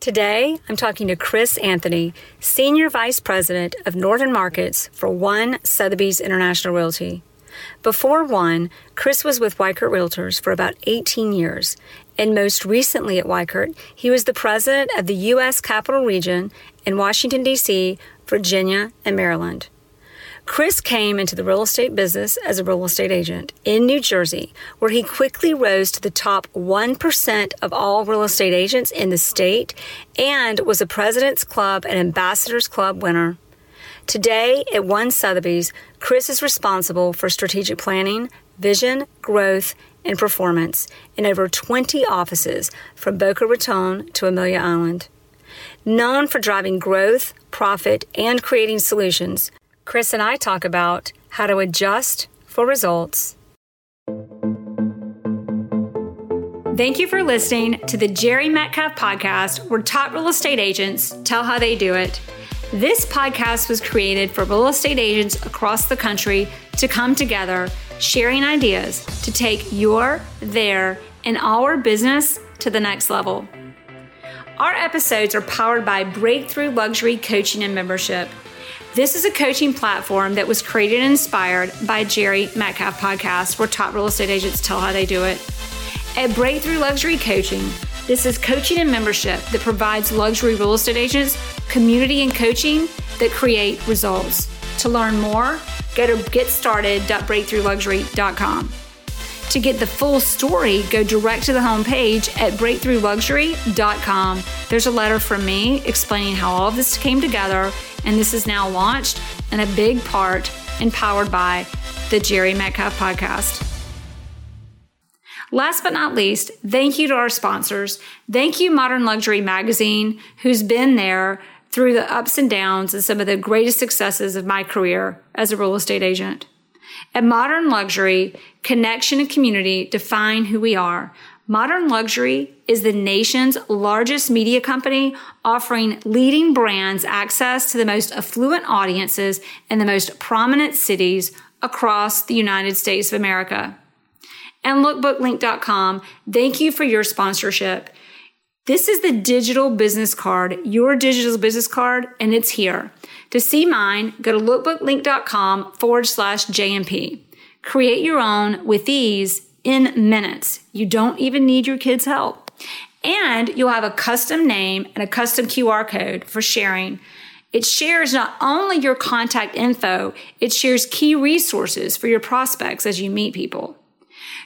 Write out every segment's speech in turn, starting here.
Today, I'm talking to Chris Anthony, Senior Vice President of Northern Markets for One Sotheby's International Realty. Before One, Chris was with Weichert Realtors for about 18 years, and most recently at Weichert, he was the president of the U.S. Capital Region in Washington, D.C., Virginia, and Maryland. Chris came into the real estate business as a real estate agent in New Jersey, where he quickly rose to the top 1% of all real estate agents in the state and was a President's Club and Ambassadors Club winner. Today at One Sotheby's, Chris is responsible for strategic planning, vision, growth, and performance in over 20 offices from Boca Raton to Amelia Island. Known for driving growth, profit, and creating solutions, Chris and I talk about how to adjust for results. Thank you for listening to the Jerry Metcalf podcast, where top real estate agents tell how they do it. This podcast was created for real estate agents across the country to come together, sharing ideas to take your, their, and our business to the next level. Our episodes are powered by Breakthrough Luxury Coaching and Membership. This is a coaching platform that was created and inspired by Jerry Metcalf Podcast, where top real estate agents tell how they do it. At Breakthrough Luxury Coaching, this is coaching and membership that provides luxury real estate agents community and coaching that create results. To learn more, go to getstarted.breakthroughluxury.com. To get the full story, go direct to the homepage at breakthroughluxury.com. There's a letter from me explaining how all of this came together and this is now launched and a big part empowered by the Jerry Metcalf podcast. Last but not least, thank you to our sponsors. Thank you, Modern Luxury Magazine, who's been there through the ups and downs and some of the greatest successes of my career as a real estate agent. At Modern Luxury, connection and community define who we are. Modern Luxury is the nation's largest media company offering leading brands access to the most affluent audiences in the most prominent cities across the United States of America. And lookbooklink.com, thank you for your sponsorship. This is the digital business card, your digital business card, and it's here. To see mine, go to lookbooklink.com forward slash JMP. Create your own with ease in minutes. You don't even need your kids' help. And you'll have a custom name and a custom QR code for sharing. It shares not only your contact info, it shares key resources for your prospects as you meet people.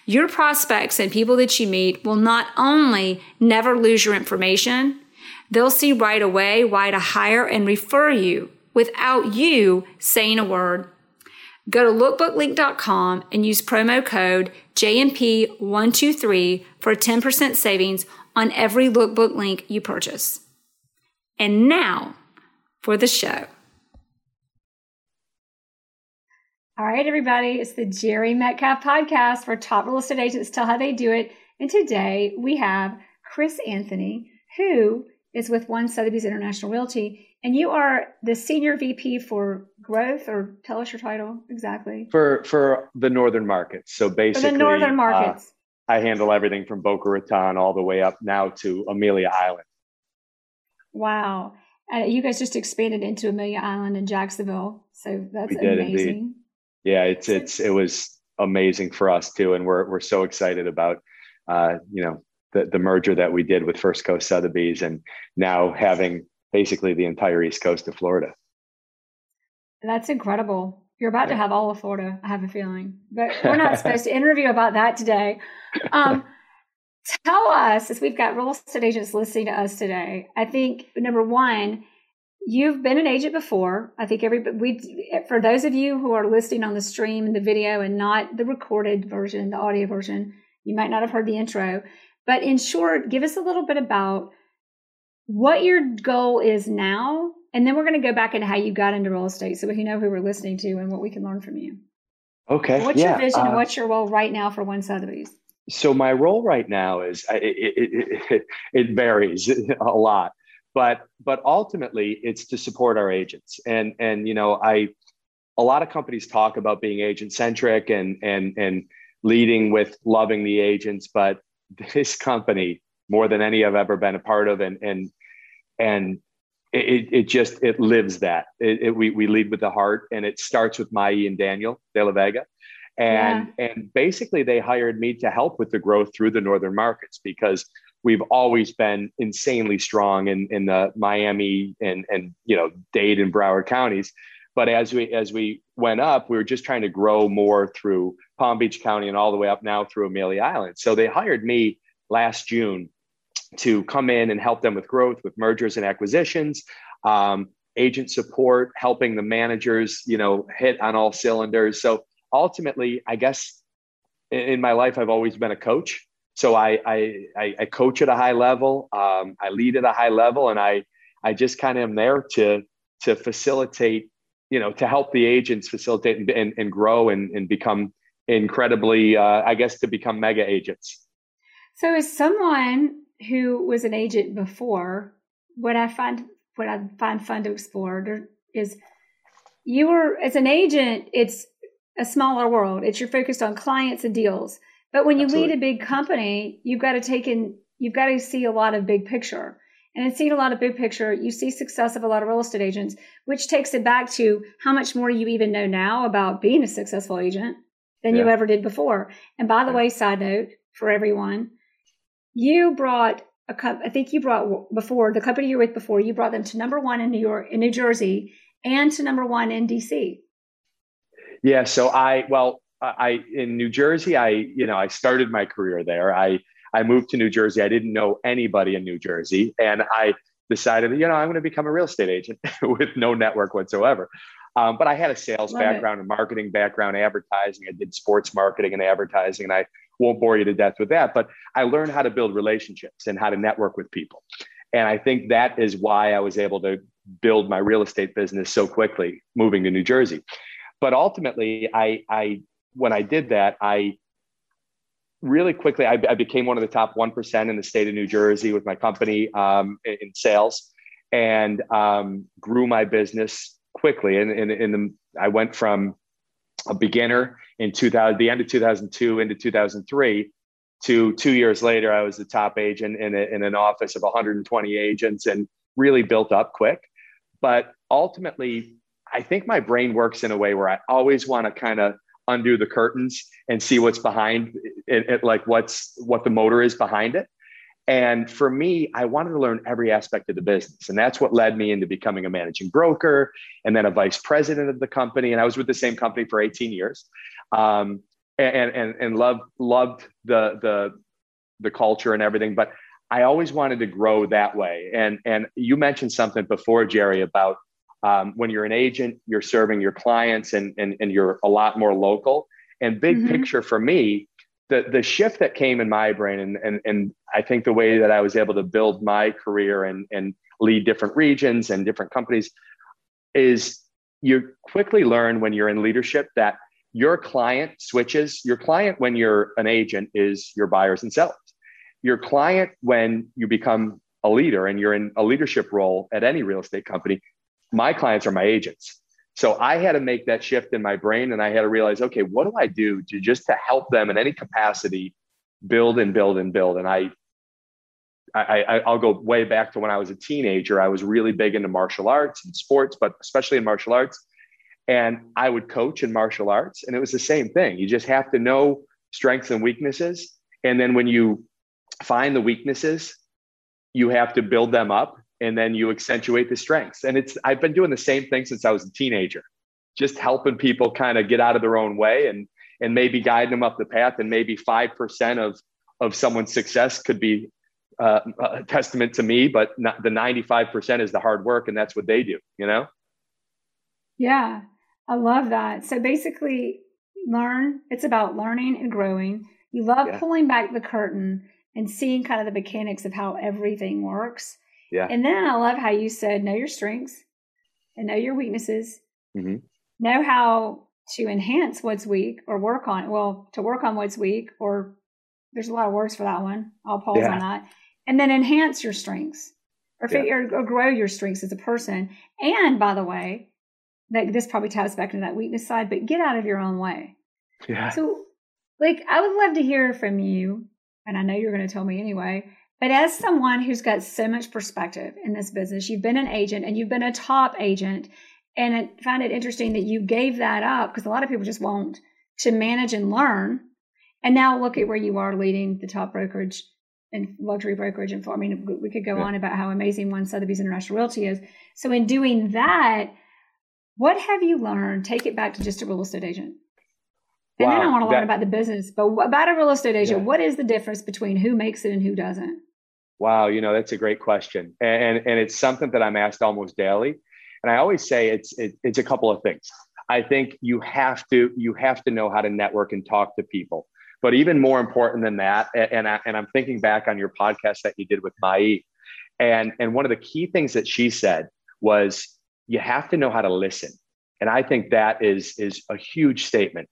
Your prospects and people that you meet will not only never lose your information, they'll see right away why to hire and refer you without you saying a word. Go to lookbooklink.com and use promo code JMP123 for 10% savings on every lookbook link you purchase. And now for the show. All right, everybody, it's the Jerry Metcalf podcast where top real estate agents tell how they do it. And today we have Chris Anthony, who is with One Sotheby's International Realty. And you are the senior VP for growth, or tell us your title exactly. For for the northern markets. So basically, for the northern uh, markets. Uh, I handle everything from Boca Raton all the way up now to Amelia Island. Wow. Uh, you guys just expanded into Amelia Island and Jacksonville. So that's amazing. Indeed. Yeah, it's it's it was amazing for us too, and we're we're so excited about uh, you know the the merger that we did with First Coast Sotheby's, and now having basically the entire east coast of Florida. That's incredible. You're about to have all of Florida, I have a feeling. But we're not supposed to interview about that today. Um, tell us, as we've got real estate agents listening to us today, I think number one, you've been an agent before. I think everybody, we, for those of you who are listening on the stream and the video and not the recorded version, the audio version, you might not have heard the intro. But in short, give us a little bit about what your goal is now, and then we're going to go back into how you got into real estate so we know who we're listening to and what we can learn from you. Okay. What's yeah, your vision uh, and what's your role right now for One Sotheby's? So my role right now is it, it, it, it varies a lot, but but ultimately it's to support our agents. And and you know I a lot of companies talk about being agent centric and and and leading with loving the agents, but this company more than any I've ever been a part of. And, and and it, it just it lives that it, it, we, we lead with the heart and it starts with Mai and Daniel de la Vega and yeah. and basically they hired me to help with the growth through the northern markets because we've always been insanely strong in in the Miami and and you know Dade and Broward counties but as we as we went up we were just trying to grow more through Palm Beach County and all the way up now through Amelia Island so they hired me last June to come in and help them with growth, with mergers and acquisitions, um, agent support, helping the managers, you know, hit on all cylinders. So ultimately, I guess in my life, I've always been a coach. So I I, I coach at a high level, um, I lead at a high level, and I I just kind of am there to to facilitate, you know, to help the agents facilitate and, and, and grow and, and become incredibly, uh, I guess, to become mega agents. So, as someone who was an agent before, what I find what I find fun to explore is you were as an agent, it's a smaller world. It's you're focused on clients and deals. But when you Absolutely. lead a big company, you've got to take in you've got to see a lot of big picture. And in seeing a lot of big picture, you see success of a lot of real estate agents, which takes it back to how much more you even know now about being a successful agent than yeah. you ever did before. And by the yeah. way, side note for everyone, you brought a co- I think you brought before the company you were with before. You brought them to number one in New York, in New Jersey, and to number one in DC. Yeah. So I well, I in New Jersey, I you know I started my career there. I I moved to New Jersey. I didn't know anybody in New Jersey, and I decided you know I'm going to become a real estate agent with no network whatsoever. Um, but I had a sales Love background, and marketing background, advertising. I did sports marketing and advertising, and I won't bore you to death with that. But I learned how to build relationships and how to network with people. And I think that is why I was able to build my real estate business so quickly moving to New Jersey. But ultimately, I, I when I did that, I really quickly I, I became one of the top one percent in the state of New Jersey with my company um, in, sales, and um, grew my business quickly. And in the, I went from a beginner in 2000, the end of 2002 into 2003 to two years later, I was the top agent in, a, in an office of 120 agents and really built up quick. But ultimately, I think my brain works in a way where I always want to kind of undo the curtains and see what's behind it, it, like what's what the motor is behind it. And for me, I wanted to learn every aspect of the business. And that's what led me into becoming a managing broker and then a vice president of the company. And I was with the same company for 18 years. Um, and, and, and loved, loved the, the, the culture and everything. But I always wanted to grow that way. And, and you mentioned something before, Jerry, about um, when you're an agent, you're serving your clients and, and, and you're a lot more local. And big mm-hmm. picture for me, the the shift that came in my brain and and and I think the way that I was able to build my career and and lead different regions and different companies is you quickly learn when you're in leadership that your client switches your client when you're an agent is your buyers and sellers your client when you become a leader and you're in a leadership role at any real estate company my clients are my agents so I had to make that shift in my brain and I had to realize, okay, what do I do to just to help them in any capacity build and build and build? And I, I, I'll go way back to when I was a teenager. I was really big into martial arts and sports, but especially in martial arts. And I would coach in martial arts, and it was the same thing. You just have to know strengths and weaknesses. And then when you find the weaknesses, you have to build them up and then you accentuate the strengths. And it's I've been doing the same thing since I was a teenager, just helping people kind of get out of their own way and and maybe guiding them up the path. And maybe five percent of of someone's success could be uh, a testament to me, but not, the ninety five percent is the hard work, and that's what they do. You know. Yeah, I love that. So basically, learn. It's about learning and growing. You love yeah. pulling back the curtain and seeing kind of the mechanics of how everything works yeah. And then I love how you said, know your strengths and know your weaknesses. Mm-hmm. Know how to enhance what's weak or work on, well, to work on what's weak, or there's a lot of words for that one. I'll pause yeah. on that. And then enhance your strengths or, figure, or grow your strengths as a person. And by the way, that this probably ties back into that weakness side, but get out of your own way. Yeah. So, like, I would love to hear from you, and I know you're going to tell me anyway, But as someone who's got so much perspective in this business, you've been an agent and you've been a top agent. And I find it interesting that you gave that up because a lot of people just won't to manage and learn. And now look at where you are leading the top brokerage and luxury brokerage. And I mean, we could go yeah. on about how amazing One Sotheby's International Realty is. So in doing that, what have you learned? Take it back to just a real estate agent. And wow, then I want to learn that, about the business. But about a real estate agent, yeah. what is the difference between who makes it and who doesn't? Wow, you know that's a great question, and and it's something that I'm asked almost daily. And I always say it's it, it's a couple of things. I think you have to you have to know how to network and talk to people. But even more important than that, and I, and I'm thinking back on your podcast that you did with Mai, and and one of the key things that she said was you have to know how to listen. And I think that is is a huge statement.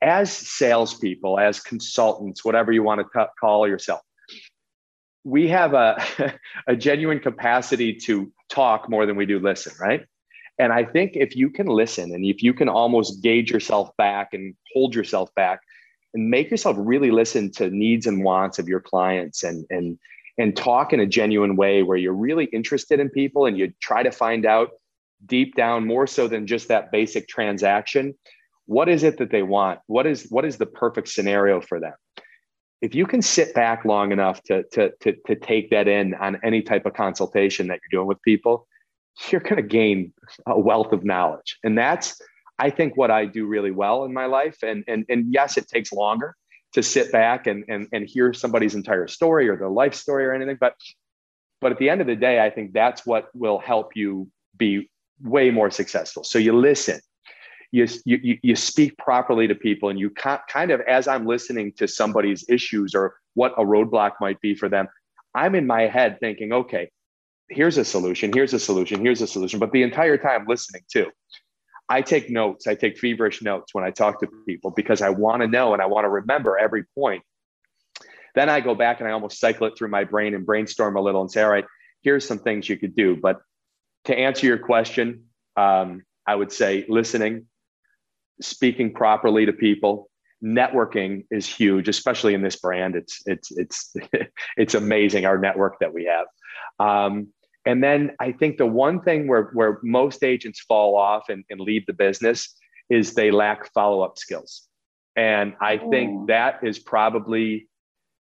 As salespeople, as consultants, whatever you want to t- call yourself, we have a, a genuine capacity to talk more than we do listen, right? And I think if you can listen and if you can almost gauge yourself back and hold yourself back and make yourself really listen to needs and wants of your clients and and and talk in a genuine way where you're really interested in people and you try to find out deep down more so than just that basic transaction what is it that they want what is what is the perfect scenario for them if you can sit back long enough to to to, to take that in on any type of consultation that you're doing with people you're going to gain a wealth of knowledge. And that's i think what i do really well in my life. And and and yes it takes longer to sit back and and, and hear somebody's entire story or their life story or anything. But but at the end of the day i think that's what will help you be way more successful. So you listen, you, you, you speak properly to people, and you kind of, as I'm listening to somebody's issues or what a roadblock might be for them, I'm in my head thinking, okay, here's a solution, here's a solution, here's a solution. But the entire time listening too. I take notes, I take feverish notes when I talk to people because I want to know and I want to remember every point. Then I go back and I almost cycle it through my brain and brainstorm a little and say, all right, here's some things you could do. But to answer your question, um, I would say listening, speaking properly to people, networking is huge, especially in this brand. It's it's it's it's amazing our network that we have. Um, and then I think the one thing where where most agents fall off and, and leave the business is they lack follow up skills, and I oh. think that is probably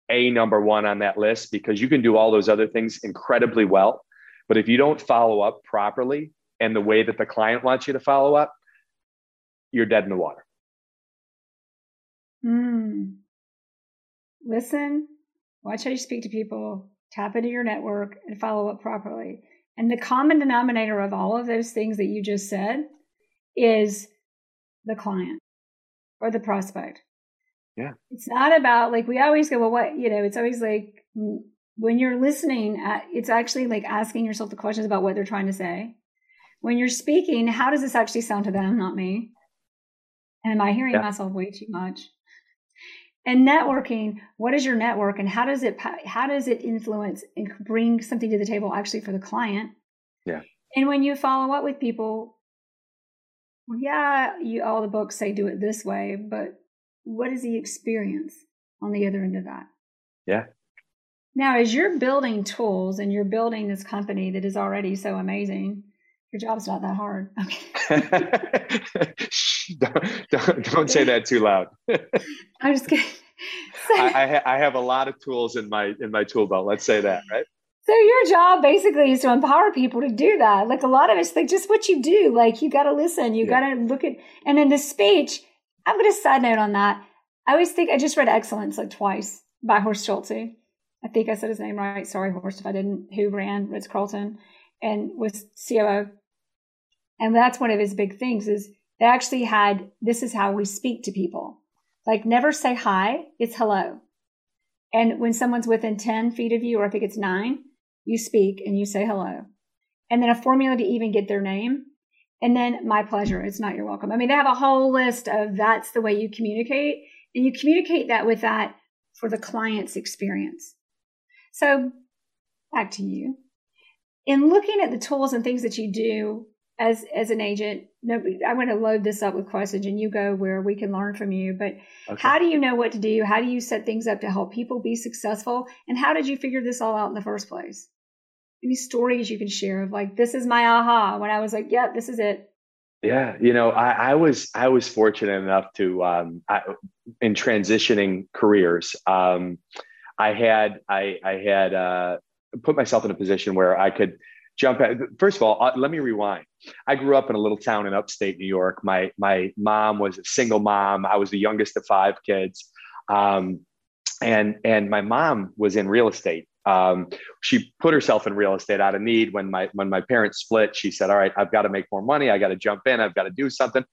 a number one on that list because you can do all those other things incredibly well but if you don't follow up properly and the way that the client wants you to follow up, you're dead in the water. Mm. Listen, watch how you speak to people, tap into your network, and follow up properly. And the common denominator of all of those things that you just said is the client or the prospect. Yeah. It's not about like we always go, well, what, you know, it's always like when you're listening, it's actually like asking yourself the questions about what they're trying to say. When you're speaking, how does this actually sound to them, not me? And am I hearing yeah. myself way too much? And networking, what is your network and how does it how does it influence and bring something to the table actually for the client? Yeah. And when you follow up with people, well, yeah, you all the books say do it this way, but what is the experience on the other end of that? Yeah. Now, as you're building tools and you're building this company that is already so amazing, your job's not that hard. Okay. don't, don't, don't, say that too loud. I'm just kidding. So, I, I, I have a lot of tools in my in my tool belt. Let's say that, right? So your job basically is to empower people to do that. Like a lot of it's like just what you do. Like you got to listen. You yeah. got to look at. And in the speech, I'm going to side note on that. I always think I just read Excellence like twice by Horst Schulze. I think I said his name right. Sorry, Horst, if I didn't. Who ran Ritz Carlton and was COO. And that's one of his big things is they actually had this is how we speak to people. Like never say hi, it's hello. And when someone's within 10 feet of you, or I think it's nine, you speak and you say hello. And then a formula to even get their name. And then my pleasure. It's not your welcome. I mean, they have a whole list of that's the way you communicate. And you communicate that with that for the client's experience. So back to you. In looking at the tools and things that you do as, as an agent, no, I'm going to load this up with questions and you go where we can learn from you. But okay. how do you know what to do? How do you set things up to help people be successful? And how did you figure this all out in the first place? Any stories you can share of like, this is my aha when I was like, yep, yeah, this is it. Yeah, you know, I, I, was I was fortunate enough to um, I, in transitioning careers. Um, I had I, I had uh, put myself in a position where I could jump at, first of all uh, let me rewind. I grew up in a little town in upstate new york. My my mom was a single mom. I was the youngest of five kids. Um, and and my mom was in real estate. Um, she put herself in real estate out of need. When my when my parents split she said all right i've got to make more money. I got to jump in. I've got to do something.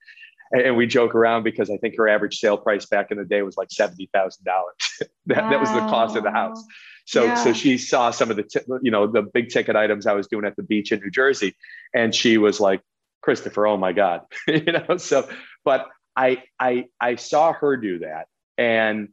And we joke around because I think her average sale price back in the day was like seventy thousand dollars. that, wow. that was the cost of the house. So yeah. so she saw some of the t- you know the big ticket items I was doing at the beach in New Jersey, and she was like, Christopher, oh my God, you know. So, but I I I saw her do that, and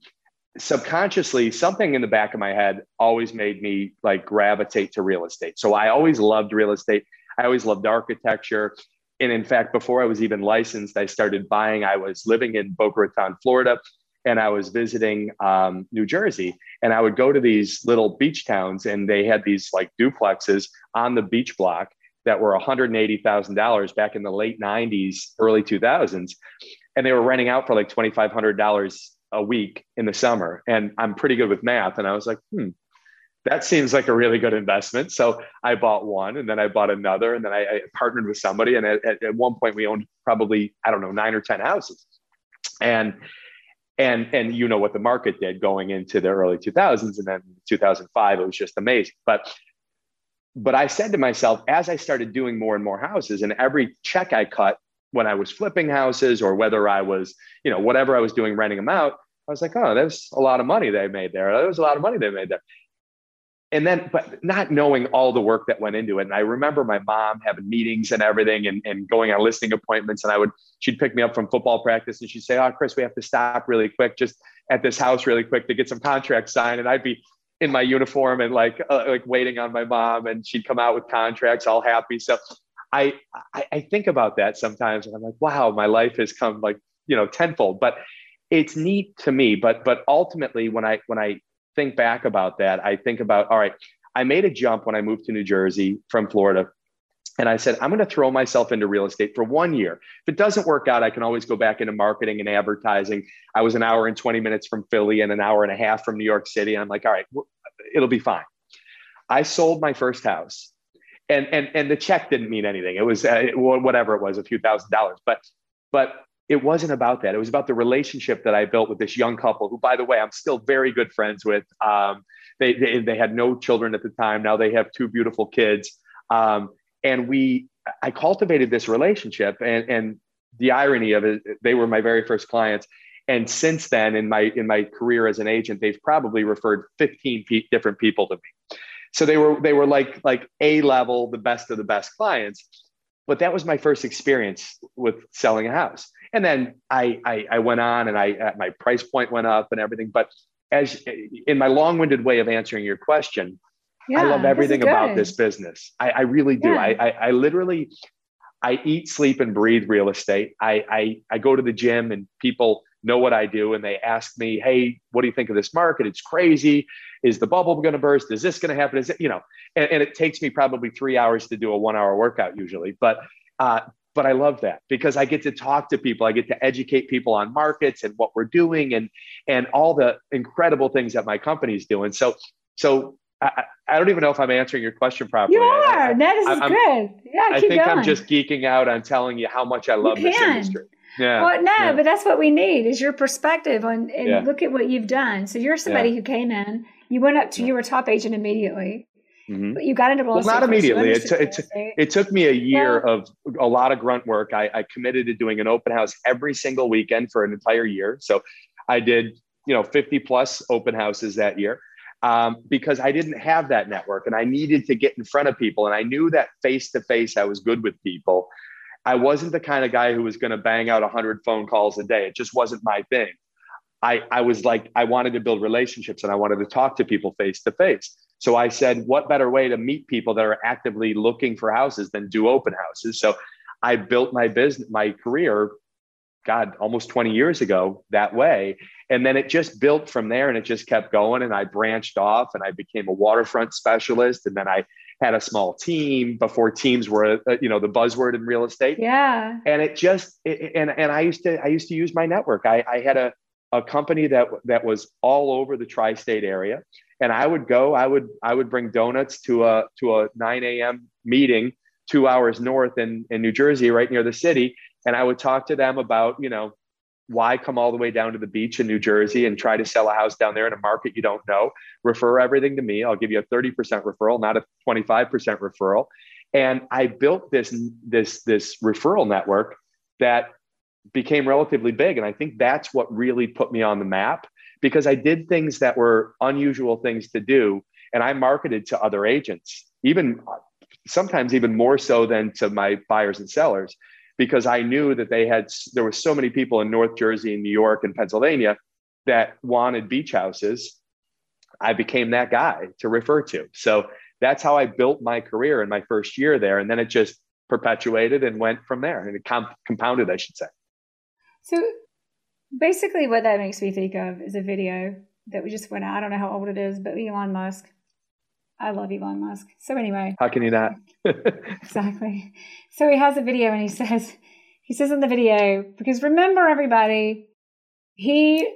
subconsciously something in the back of my head always made me like gravitate to real estate. So I always loved real estate. I always loved architecture. And in fact, before I was even licensed, I started buying. I was living in Boca Raton, Florida and I was visiting um, New Jersey, and I would go to these little beach towns, and they had these like duplexes on the beach block that were $180,000 back in the late 90s, early 2000s, and they were renting out for like $2,500 a week in the summer. And I'm pretty good with math, and I was like, hmm. That seems like a really good investment. So I bought one and then I bought another and then I, I partnered with somebody. And at, at one point, we owned probably, I don't know, nine or 10 houses. And and and you know what the market did going into the early 2000s and then 2005 it was just amazing. But but i said to myself as i started doing more and more houses and every check i cut when i was flipping houses or whether i was you know whatever i was doing renting them out i was like oh there's a lot of money they made there. There was a lot of money they made there and then but not knowing all the work that went into it. And i remember my mom having meetings and everything and, and going on listing appointments. And i would she'd pick me up from football practice and she'd say oh chris we have to stop really quick just at this house really quick to get some contracts signed. And i'd be in my uniform and like uh, like waiting on my mom and she'd come out with contracts all happy. So I, I i think about that sometimes and i'm like wow my life has come like you know tenfold. But it's neat to me but but ultimately when i when i think back about that, I think about, all right, I made a jump when I moved to New Jersey from Florida. And I said, I'm going to throw myself into real estate for one year. If it doesn't work out, I can always go back into marketing and advertising. I was an hour and 20 minutes from Philly and an hour and a half from New York City. I'm like, all right, it'll be fine. I sold my first house. And, and, and the check didn't mean anything. It was uh, whatever it was, a few thousand dollars. But, but it wasn't about that. It was about the relationship that I built with this young couple, who, by the way, I'm still very good friends with. Um, they, they, they had no children at the time. Now they have two beautiful kids, um, and we I cultivated this relationship. And and the irony of it, they were my very first clients. And since then, in my in my career as an agent, they've probably referred 15 pe- different people to me. So they were they were like like a level, the best of the best clients. But that was my first experience with selling a house and then I, I, I went on and I uh, my price point went up and everything. But as in my long-winded way of answering your question, yeah, I love everything about this business. I, I really do. Yeah. I, I, I literally I eat, sleep, and breathe real estate. I, I I go to the gym and people know what I do and they ask me, hey, what do you think of this market? It's crazy. Is the bubble going to burst? Is this going to happen? Is it, you know, and, and, it takes me probably three hours to do a one hour workout usually. But uh, but I love that because I get to talk to people. I get to educate people on markets and what we're doing and and all the incredible things that my company's doing. So so I, I don't even know if I'm answering your question properly. You are. I, I, that is I'm, good. Yeah, I think going. I'm just geeking out on telling you how much I love this industry. Yeah. Well, no, yeah. but that's what we need is your perspective on and yeah. look at what you've done. So you're somebody yeah. who came in, you went up to you were top agent immediately. Mm-hmm. But you got into real well, not immediately. It, t- it, t- it, took me a year yeah. of a lot of grunt work. I, I committed to doing an open house every single weekend for an entire year. So I did, you know, 50 plus open houses that year um, because I didn't have that network and I needed to get in front of people. And I knew that face to face, I was good with people. I wasn't the kind of guy who was going to bang out 100 phone calls a day. It just wasn't my thing. I, I was like, I wanted to build relationships and I wanted to talk to people face to face. So I said, what better way to meet people that are actively looking for houses than do open houses? So I built my business, my career, God, almost 20 years ago that way. And then it just built from there and it just kept going. And I branched off and I became a waterfront specialist. And then I had a small team before teams were, uh, you know, the buzzword in real estate. Yeah. And it just, it, and, and I used to, I used to use my network. I, I had a, a company that, that was all over the tri-state area. And I would go, I would, I would bring donuts to a, to a 9 a.m. meeting two hours north in, in New Jersey, right near the city. And I would talk to them about, you know, why come all the way down to the beach in New Jersey and try to sell a house down there in a market you don't know? Refer everything to me. I'll give you a 30% referral, not a 25% referral. And I built this this this referral network that became relatively big and I think that's what really put me on the map because I did things that were unusual things to do and I marketed to other agents, even sometimes even more so than to my buyers and sellers because I knew that they had there were so many people in North Jersey and New York and Pennsylvania that wanted beach houses. I became that guy to refer to. So that's how I built my career in my first year there, and then it just perpetuated and went from there, and it comp- compounded, I should say. So basically, what that makes me think of is a video that we just went out. I don't know how old it is, but Elon Musk I love Elon Musk. So anyway, how can you not? exactly. So he has a video and he says, he says in the video, because remember everybody, he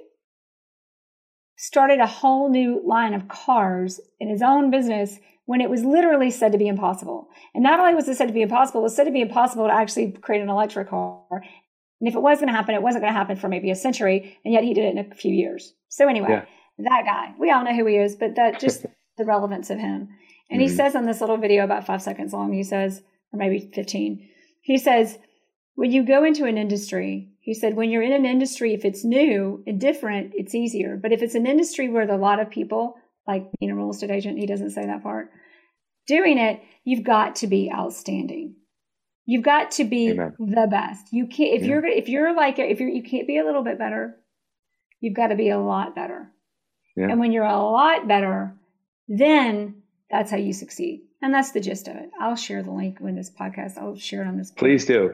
started a whole new line of cars in his own business when it was literally said to be impossible. And not only was it said to be impossible, it was said to be impossible to actually create an electric car. And if it was going to happen, it wasn't going to happen for maybe a century. And yet he did it in a few years. So anyway, yeah. that guy, we all know who he is, but that just the relevance of him. And mm-hmm. he says in this little video, about five seconds long, he says, or maybe 15, he says, when you go into an industry, he said, when you're in an industry, if it's new and different, it's easier. But if it's an industry where there are a lot of people, like being a real estate agent, he doesn't say that part, doing it, you've got to be outstanding. You've got to be Amen. the best. You can't if yeah. you're if you're like if you're you can't be a little bit better. You've got to be a lot better. Yeah. And when you're a lot better, then that's how you succeed. And that's the gist of it. I'll share the link when this podcast. I'll share it on this. Please do.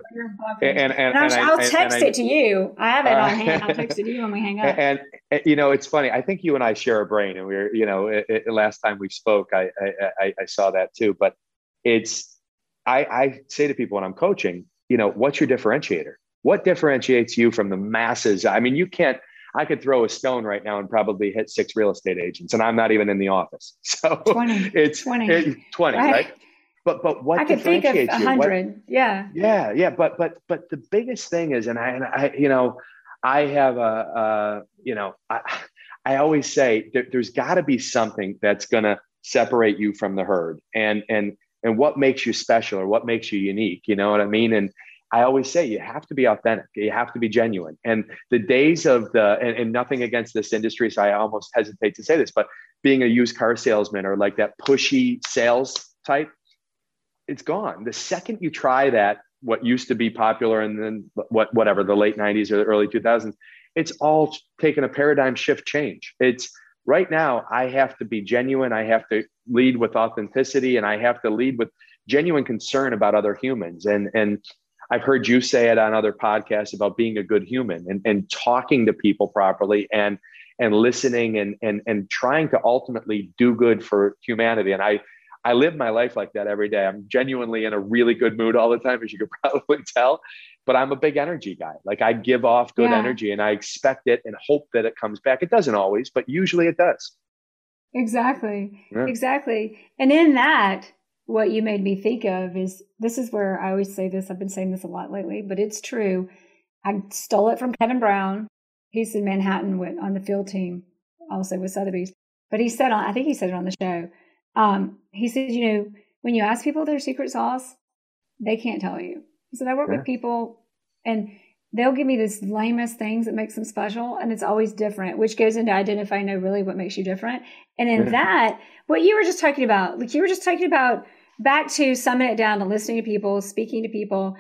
And, and, and, and I'll, I'll text it to you. I have it uh, on hand. I'll text it to you when we hang up. And, and, you know, it's funny. I think you and I share a brain, and we are you know, it, it, last time we spoke, I, I I saw that too. But it's I I say to people when I'm coaching, you know, what's your differentiator? What differentiates you from the masses? I mean, you can't I could throw a stone right now and probably hit six real estate agents, and I'm not even in the office. So 20, it's 20, it, 20 right. right? But but what I could think of hundred, yeah, yeah, yeah. But but but the biggest thing is, and I and I you know, I have a, a you know, I I always say there, there's got to be something that's going to separate you from the herd, and and and what makes you special or what makes you unique. You know what I mean? And I always say you have to be authentic. You have to be genuine. And the days of the, and, and, nothing against this industry, so I almost hesitate to say this, but being a used car salesman or like that pushy sales type, it's gone. The second you try that, what used to be popular and then what, whatever, the late 90s or the early 2000s, it's all taken a paradigm shift change. It's right now, I have to be genuine. I have to lead with authenticity and I have to lead with genuine concern about other humans. And, and, I've heard you say it on other podcasts about being a good human and, and talking to people properly and and listening and and and trying to ultimately do good for humanity. And I I live my life like that every day. I'm genuinely in a really good mood all the time, as you could probably tell. But I'm a big energy guy. Like I give off good yeah. energy and I expect it and hope that it comes back. It doesn't always, but usually it does. Exactly. Yeah. Exactly. And in that, what you made me think of is this is where I always say this. I've been saying this a lot lately, but it's true. I stole it from Kevin Brown. He's in Manhattan with, on the field team, also with Sotheby's. But he said on, I think he said it on the show. Um, he said, you know, when you ask people their secret sauce, they can't tell you. He said, I work yeah. with people and they'll give me this lamest things that makes them special and it's always different which goes into identifying know really what makes you different and in yeah. that what you were just talking about like you were just talking about back to summing it down to listening to people speaking to people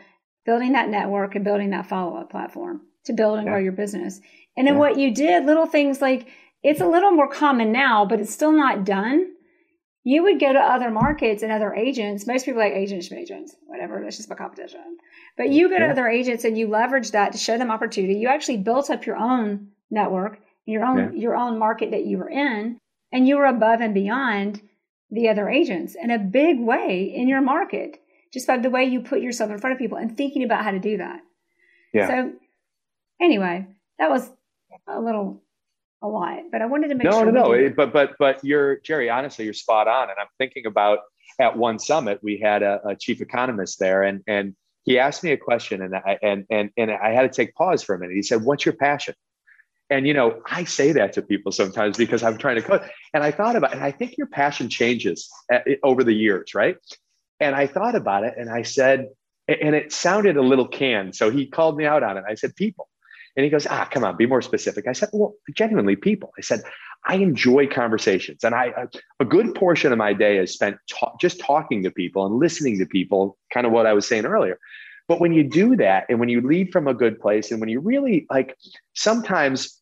building that network and building that follow-up platform to build and yeah. grow your business and then yeah. what you did little things like it's a little more common now but it's still not done you would go to other markets and other agents most people like agents agents whatever that's just my competition But you go to other agents and you leverage that to show them opportunity. You actually built up your own network, your own yeah. your own market that you were in, and you were above and beyond the other agents in a big way in your market, just by the way you put yourself in front of people and thinking about how to do that. Yeah. So anyway, that was a little a lot, but I wanted to make no, sure. No, no, no. But but but you're Jerry. Honestly, you're spot on. And I'm thinking about at one summit we had a, a chief economist there, and and he asked me a question, and I and and and I had to take pause for a minute. He said, "What's your passion?" And you know, I say that to people sometimes because I'm trying to coach. And I thought about, it, and I think your passion changes uh, at, over the years, right? And I thought about it, and I said, and it sounded a little canned. So he called me out on it. I said, "People." And he goes, ah, come on, be more specific. I said, well, genuinely, people. I said, I enjoy conversations. And I, a good portion of my day is spent ta- just talking to people and listening to people, kind of what I was saying earlier. But when you do that and when you lead from a good place and when you really like, sometimes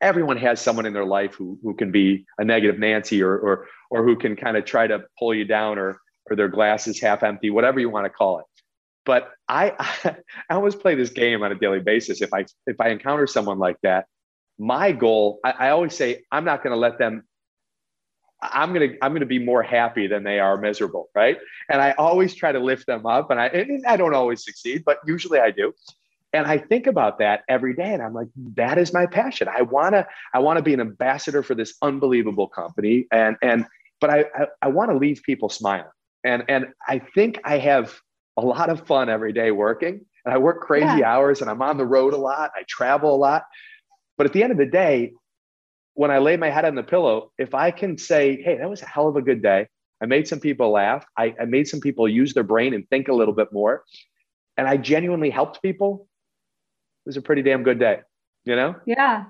everyone has someone in their life who, who can be a negative Nancy or, or, or who can kind of try to pull you down or, or their glass is half empty, whatever you want to call it. But I, I always play this game on a daily basis. If I if I encounter someone like that, my goal, I, I always say, I'm not going to let them. I'm gonna I'm gonna be more happy than they are miserable, right? And I always try to lift them up, and I and I don't always succeed, but usually I do. And I think about that every day, and I'm like, that is my passion. I wanna I wanna be an ambassador for this unbelievable company, and and but I I, I want to leave people smiling, and and I think I have a lot of fun every day working and I work crazy yeah. hours and I'm on the road a lot. I travel a lot. But at the end of the day, when I lay my head on the pillow, if I can say, hey, that was a hell of a good day. I made some people laugh. I, I made some people use their brain and think a little bit more. And I genuinely helped people. It was a pretty damn good day, you know? Yeah.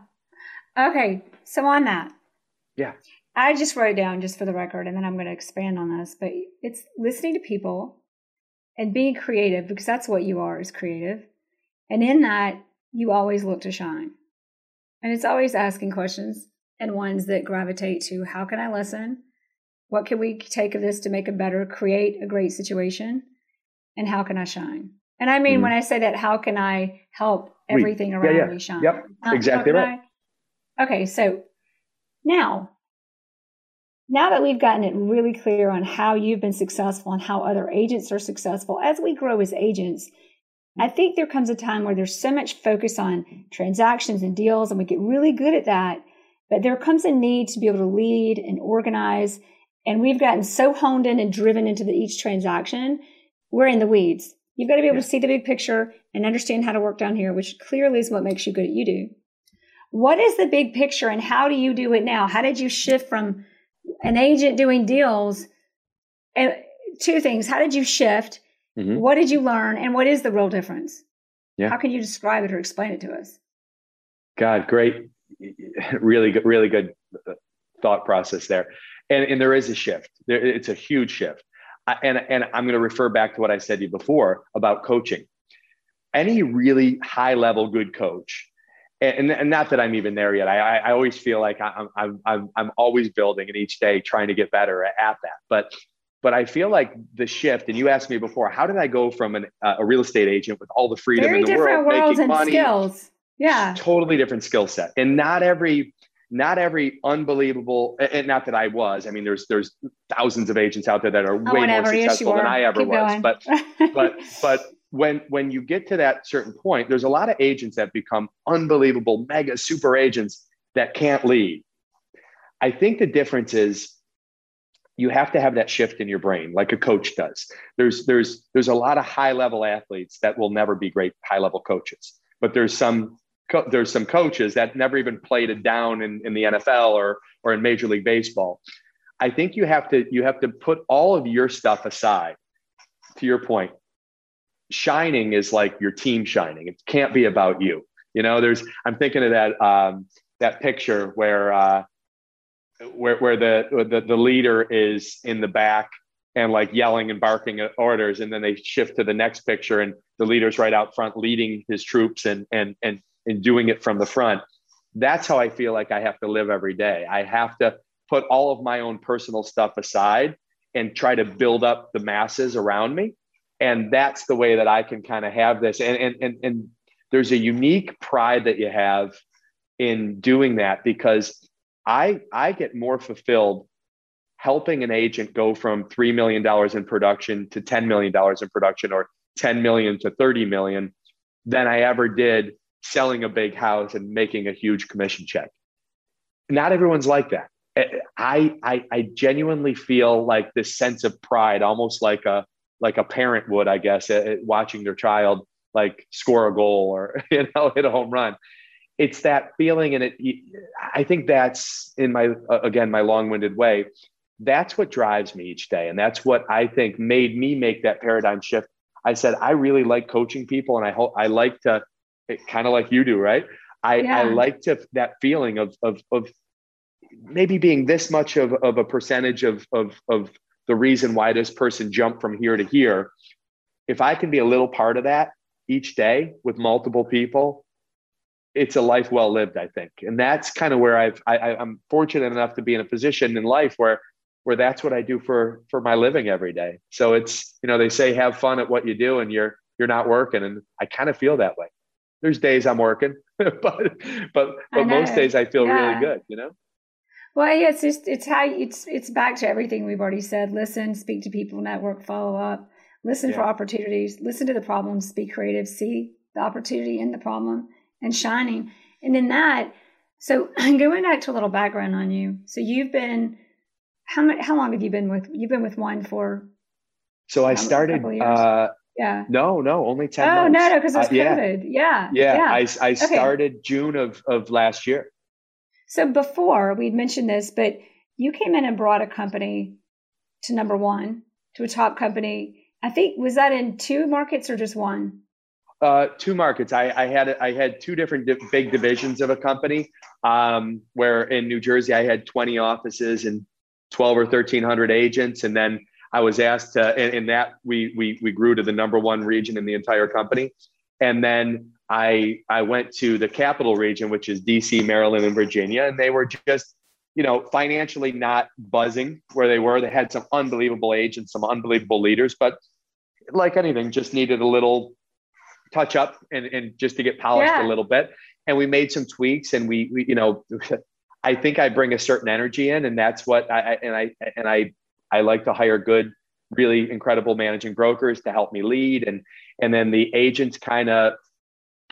Okay. So on that. Yeah. I just wrote it down just for the record, and then I'm going to expand on this. But it's listening to people, and being creative because that's what you are is creative. And in that, you always look to shine. And it's always asking questions and ones that gravitate to how can I listen? What can we take of this to make it better, create a great situation? And how can I shine? And I mean, mm when I say that, how can I help everything around yeah, yeah. me shine? Yep, exactly right. I? Okay, so now now that we've gotten it really clear on how you've been successful and how other agents are successful, as we grow as agents, I think there comes a time where there's so much focus on transactions and deals, and we get really good at that. But there comes a need to be able to lead and organize. And we've gotten so honed in and driven into the, each transaction, we're in the weeds. You've got to be able to see the big picture and understand how to work down here, which clearly is what makes you good at you do. What is the big picture and how do you do it now? How did you shift from an agent doing deals. And two things. How did you shift? Mm-hmm. What did you learn? And what is the real difference? Yeah. How can you describe it or explain it to us? God, great. Really good, really good uh, thought process there. And, and there is a shift. There, it's a huge shift. I, and, and I'm going to refer back to what I said to you before about coaching. Any really high level good coach and, and not that I'm even there yet. I, I always feel like I'm, I'm, I'm, I'm always building and each day trying to get better at that. But, but I feel like the shift, and you asked me before, how did I go from an, uh, a real estate agent with all the freedom Very in the world, making and money, skills. Yeah. Totally different skill set. And not every, not every unbelievable, and not that I was, I mean, there's, there's thousands of agents out there that are oh, way more successful than I ever Keep was, going. but, but, but when when you get to that certain point there's a lot of agents that become unbelievable mega super agents that can't lead. I think the difference is you have to have that shift in your brain like a coach does. There's there's there's a lot of high level athletes that will never be great high level coaches but there's some co- there's some coaches that never even played it down in, in the nfl or or in major league baseball. I think you have to you have to put all of your stuff aside to your point shining is like your team shining. It can't be about you. You know, there's I'm thinking of that um, that picture where uh, where where the, the the leader is in the back and like yelling and barking at orders, and then they shift to the next picture and the leader's right out front leading his troops and and and and doing it from the front. That's how I feel like I have to live every day. I have to put all of my own personal stuff aside and try to build up the masses around me and that's the way that I can kind of have this. And and and and there's a unique pride that you have in doing that because I I get more fulfilled helping an agent go from $3 million in production to $10 million in production or 10 million to 30 million than I ever did selling a big house and making a huge commission check. Not everyone's like that. I, I, I genuinely feel like this sense of pride, almost like a like a parent would, I guess, watching their child like score a goal or you know hit a home run. It's that feeling, and it. I think that's in my again my long-winded way. That's what drives me each day, and that's what I think made me make that paradigm shift. I said I really like coaching people, and I hope I like to kind of like you do, right? I, yeah. I like to that feeling of of of maybe being this much of, of a percentage of, of of the reason why this person jumped from here to here. If I can be a little part of that each day with multiple people, it's a life well lived, I think. And that's kind of where I've I, I'm fortunate enough to be in a position in life where where that's what I do for for my living every day. So it's you know they say have fun at what you do and you're you're not working, and I kind of feel that way there's days I'm working, but but but most days I feel yeah. really good, you know. Well, yeah, it's just it's how it's it's back to everything we've already said. Listen, speak to people, network, follow up, listen yeah. for opportunities, listen to the problems, be creative, see the opportunity in the problem, and shining. And in that, so going back to a little background on you. So you've been how many, how long have you been with you've been with one for? So I started uh, yeah. No, no, only 10 oh, months. no, no, because it was uh, COVID. Yeah. Yeah. yeah. I, I started June of, of last year. So before we'd mentioned this, but you came in and brought a company to number one, to a top company. I think, was that in two markets or just one? Uh, two markets. I, I had I had two different di- big divisions of a company. Um, where in New Jersey I had 20 offices and 12 or 1300 agents, and then I was asked to, and, and that we, we, we grew to the number one region in the entire company. And then I, I went to the capital region, which is DC, Maryland, and Virginia. And they were just, you know, financially not buzzing where they were. They had some unbelievable agents, some unbelievable leaders, but like anything, just needed a little touch up and, and just to get polished yeah. a little bit. And we made some tweaks and we, we you know, I think I bring a certain energy in and that's what I, and I, and I I like to hire good, really incredible managing brokers to help me lead. And, and then the agents kind of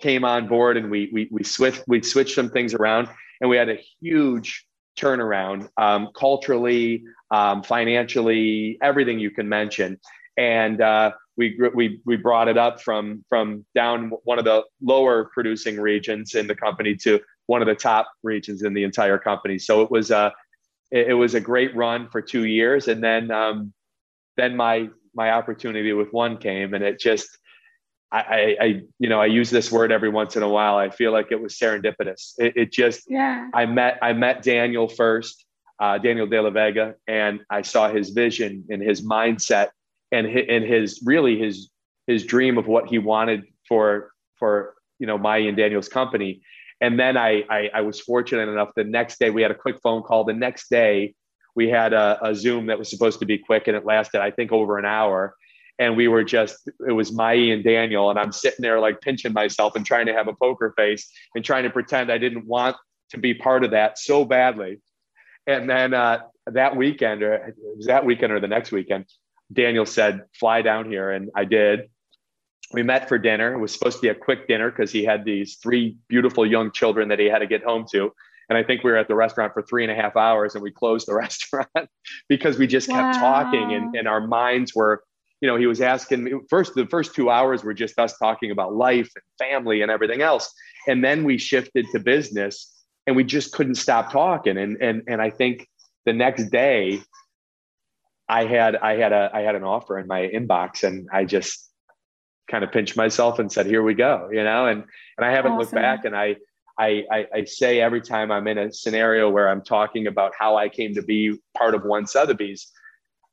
came on board and we, we, we switched, we switched some things around and we had a huge turnaround um, culturally, um, financially, everything you can mention. And uh, we, we, we brought it up from, from down one of the lower producing regions in the company to one of the top regions in the entire company. So it was, a it, it was a great run for two years, and then um, then my my opportunity with one came, and it just I, I, you know, I use this word every once in a while. I feel like it was serendipitous. It, it just, yeah. I met, I met Daniel first, uh, Daniel De La Vega, and I saw his vision and his mindset and his, and his really his his dream of what he wanted for for you know Mai and Daniel's company. And then I, I, I was fortunate enough. The next day we had a quick phone call. The next day we had a, a Zoom that was supposed to be quick, and it lasted I think over an hour. And we were just it was Mai and Daniel, and I'm sitting there like pinching myself and trying to have a poker face and trying to pretend I didn't want to be part of that so badly. And then uh, that weekend, or it was that weekend or the next weekend, Daniel said, "Fly down here," and I did we met for dinner. It was supposed to be a quick dinner because he had these three beautiful young children that he had to get home to. And I think we were at the restaurant for three and a half hours and we closed the restaurant because we just kept wow. talking and, and our minds were, you know, he was asking me first, the first two hours were just us talking about life and family and everything else. And then we shifted to business and we just couldn't stop talking. And, and, and I think the next day I had, I had a, I had an offer in my inbox and I just, kind of pinched myself and said, "Here we go," you know. And and I haven't awesome. looked back. And I, I, I I say every time I'm in a scenario where I'm talking about how I came to be part of One Sotheby's,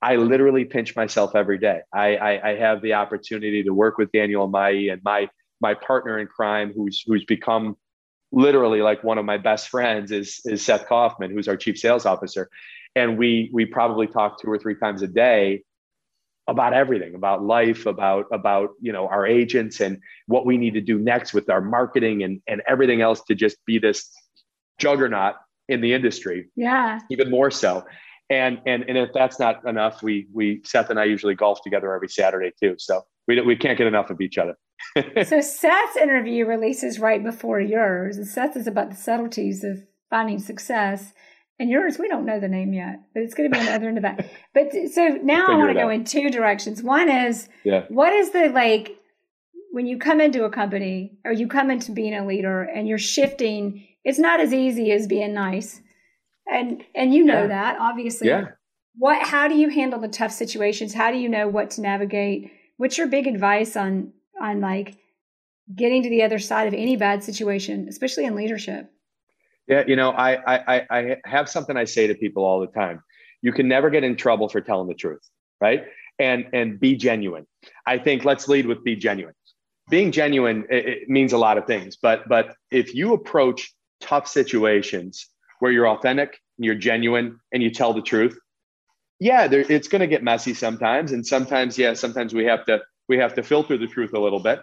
I literally pinch myself every day. I, I, I have the opportunity to work with Daniel Mai and my my partner in crime, who's who's become literally like one of my best friends, is is Seth Kaufman, who's our chief sales officer, and we we probably talk two or three times a day about everything about life about about you know our agents and what we need to do next with our marketing and and everything else to just be this juggernaut in the industry. Yeah. Even more so and and and if that's not enough we we seth and i usually golf together every saturday too so we, we can't get enough of each other so seth's interview releases right before yours and seth is about the subtleties of finding success and yours, we don't know the name yet, but it's going to be on the other end of that. But so now I want to go in two directions. One is, yeah. what is the like when you come into a company or you come into being a leader and you're shifting? It's not as easy as being nice, and and you know yeah. that obviously. Yeah. What? How do you handle the tough situations? How do you know what to navigate? What's your big advice on on like getting to the other side of any bad situation, especially in leadership? Yeah, you know, I, I I have something I say to people all the time. You can never get in trouble for telling the truth, right? And and be genuine. I think let's lead with be genuine. Being genuine it, it means a lot of things, but but if you approach tough situations where you're authentic, and you're genuine, and you tell the truth, yeah, there, it's going to get messy sometimes, and sometimes, yeah, sometimes we have to we have to filter the truth a little bit.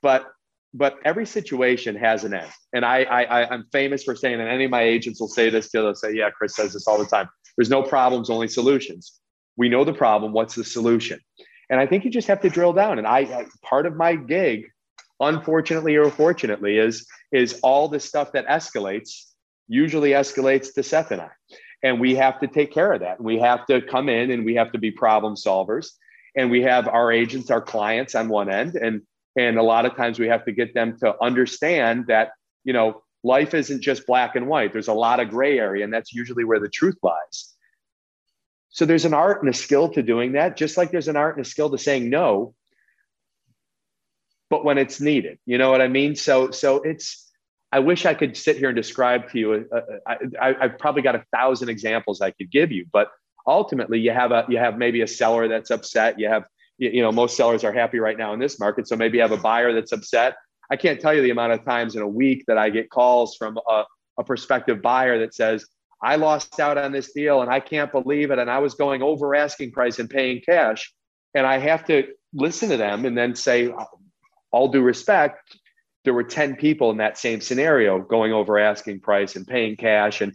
But but every situation has an end. And I, I, I'm famous for saying, and any of my agents will say this too. They'll say, "Yeah, Chris says this all the time. There's no problems, only solutions. We know the problem. What's the solution?" And I think you just have to drill down. And I, I part of my gig, unfortunately or fortunately, is is all the stuff that escalates usually escalates to Seth and I, and we have to take care of that. We have to come in and we have to be problem solvers. And we have our agents, our clients on one end, and and a lot of times we have to get them to understand that, you know, life isn't just black and white. There's a lot of gray area, and that's usually where the truth lies. So there's an art and a skill to doing that, just like there's an art and a skill to saying no, but when it's needed. You know what I mean? So so it's I wish I could sit here and describe to you. Uh, uh I, have probably got a thousand examples I could give you, but ultimately, you have a you have maybe a seller that's upset. You have you know most sellers are happy right now in this market so maybe you have a buyer that's upset i can't tell you the amount of times in a week that i get calls from a, a prospective buyer that says i lost out on this deal and i can't believe it and i was going over asking price and paying cash and i have to listen to them and then say all due respect there were 10 people in that same scenario going over asking price and paying cash and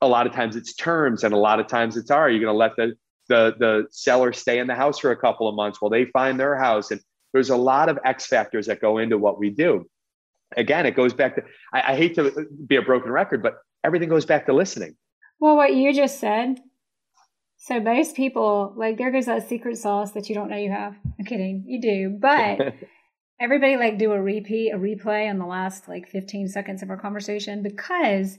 a lot of times it's terms and a lot of times it's are you going to let the the the seller stay in the house for a couple of months while they find their house and there's a lot of x factors that go into what we do. Again it goes back to I, I, hate to be a broken record but everything goes back to listening. Well what you just said so most people like there goes that secret sauce that you don't know you have. I'm kidding. You do but everybody like do a repeat a replay on the last like 15 seconds of our conversation because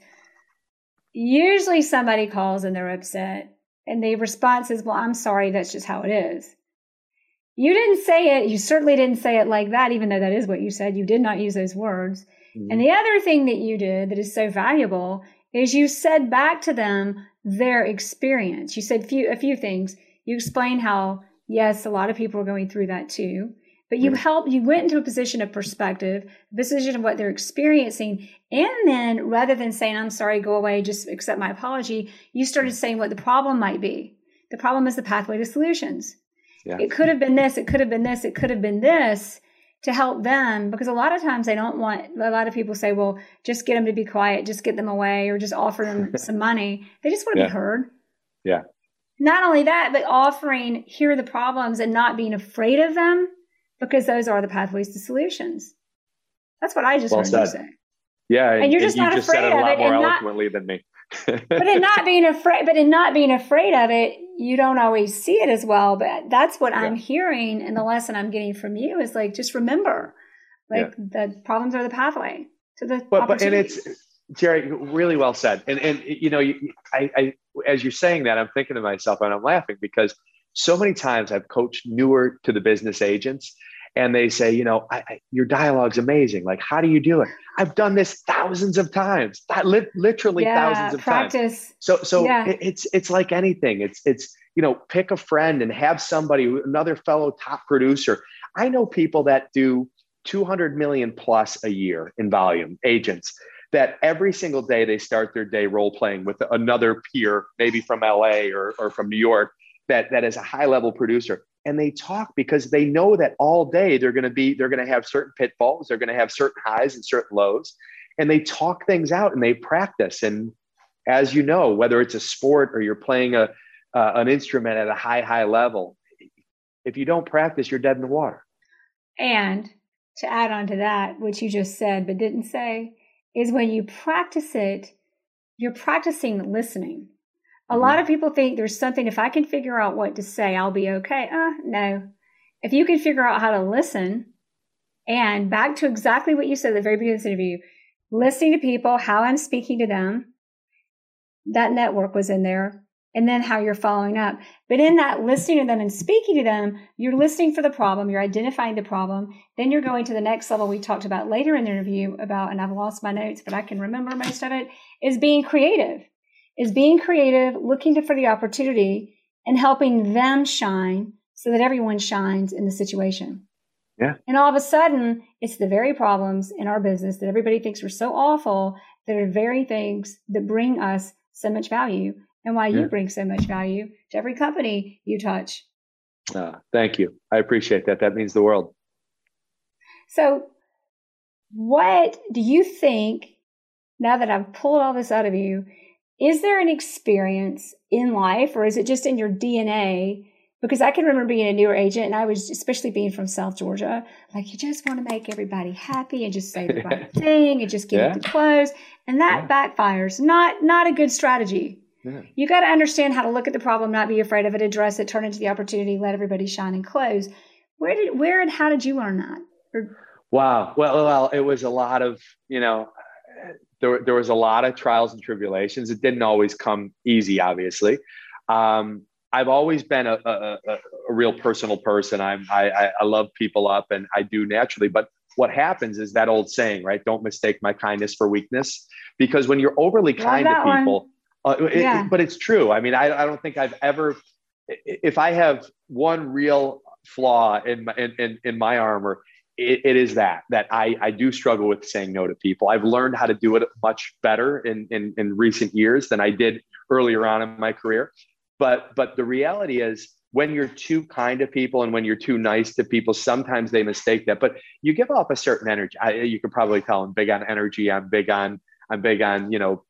usually somebody calls and they're upset and the response is, well, I'm sorry, that's just how it is. You didn't say it. You certainly didn't say it like that, even though that is what you said. You did not use those words. Mm-hmm. And the other thing that you did that is so valuable is you said back to them their experience. You said few, a few things. You explained how, yes, a lot of people are going through that too. But you helped, you went into a position of perspective, a position of what they're experiencing. And then rather than saying, I'm sorry, go away, just accept my apology, you started saying what the problem might be. The problem is the pathway to solutions. Yeah. It could have been this, it could have been this, it could have been this to help them because a lot of times they don't want a lot of people say well just get them to be quiet just get them away or just offer them some money they just want to yeah. be heard yeah not only that but offering here are the problems and not being afraid of them because those are the pathways to solutions. That's what I just well heard said. you say. Yeah, and, and you're just and not you just afraid said it a lot of more eloquently not, than me. but in not being afraid, but in not being afraid of it, you don't always see it as well. But that's what yeah. I'm hearing, and the lesson I'm getting from you is like just remember, like yeah. the problems are the pathway to the. But but and it's Jerry, really well said. And and you know, you, I, I as you're saying that, I'm thinking to myself, and I'm laughing because so many times I've coached newer to the business agents and they say, you know, I, I, your dialogue's amazing. Like, how do you do it? I've done this thousands of times, li- literally yeah, thousands of practice. times. So, so yeah. it, it's it's like anything. It's it's you know, pick a friend and have somebody, another fellow top producer. I know people that do 200 million plus a year in volume agents that every single day they start their day role playing with another peer, maybe from LA or, or from New York, that, that is a high level producer and they talk because they know that all day they're going to be they're going to have certain pitfalls they're going to have certain highs and certain lows and they talk things out and they practice. And as you know whether it's a sport or you're playing a uh, an instrument at a high high level if you don't practice you're dead in the water. And to add on to that which you just said but didn't say is when you practice it you're practicing listening a lot mm-hmm. of people think there's something, if I can figure out what to say, I'll be okay. Uh, no. If you can figure out how to listen, and back to exactly what you said at the very beginning of this interview, listening to people, how I'm speaking to them, that network was in there, and then how you're following up. But in that listening to them and speaking to them, you're listening for the problem, you're identifying the problem, then you're going to the next level we talked about later in the interview about, and I've lost my notes, but I can remember most of it, is being creative is being creative, looking for the opportunity, and helping them shine so that everyone shines in the situation. Yeah. And all of a sudden, it's the very problems in our business that everybody thinks are so awful that are the very things that bring us so much value and why yeah. you bring so much value to every company you touch. Uh, thank you. I appreciate that. That means the world. So, what do you think, now that I've pulled all this out of you, is there an experience in life or is it just in your DNA? Because I can remember being a newer agent and I was, especially being from South Georgia, like you just want to make everybody happy and just say the right thing and just get yeah. it to close. And that yeah. backfires. Not, not a good strategy. Yeah. You got to understand how to look at the problem, not be afraid of it, address it, turn it into the opportunity, let everybody shine and close. Where did, where and how did you learn that? Or, wow. Well, well, it was a lot of, you know, there, there was a lot of trials and tribulations. It didn't always come easy, obviously. Um, I've always been a, a, a, a real personal person. I'm, I, I love people up and I do naturally. But what happens is that old saying, right? Don't mistake my kindness for weakness. Because when you're overly kind to people, uh, yeah. it, but it's true. I mean, I, I don't think I've ever, if I have one real flaw in my, in, in my armor, it, it is that that I, I do struggle with saying no to people. I've learned how to do it much better in, in, in recent years than I did earlier on in my career. But but the reality is when you're too kind to people and when you're too nice to people, sometimes they mistake that. But you give off a certain energy. I, you could probably tell I'm big on energy. I'm big on I'm big on you know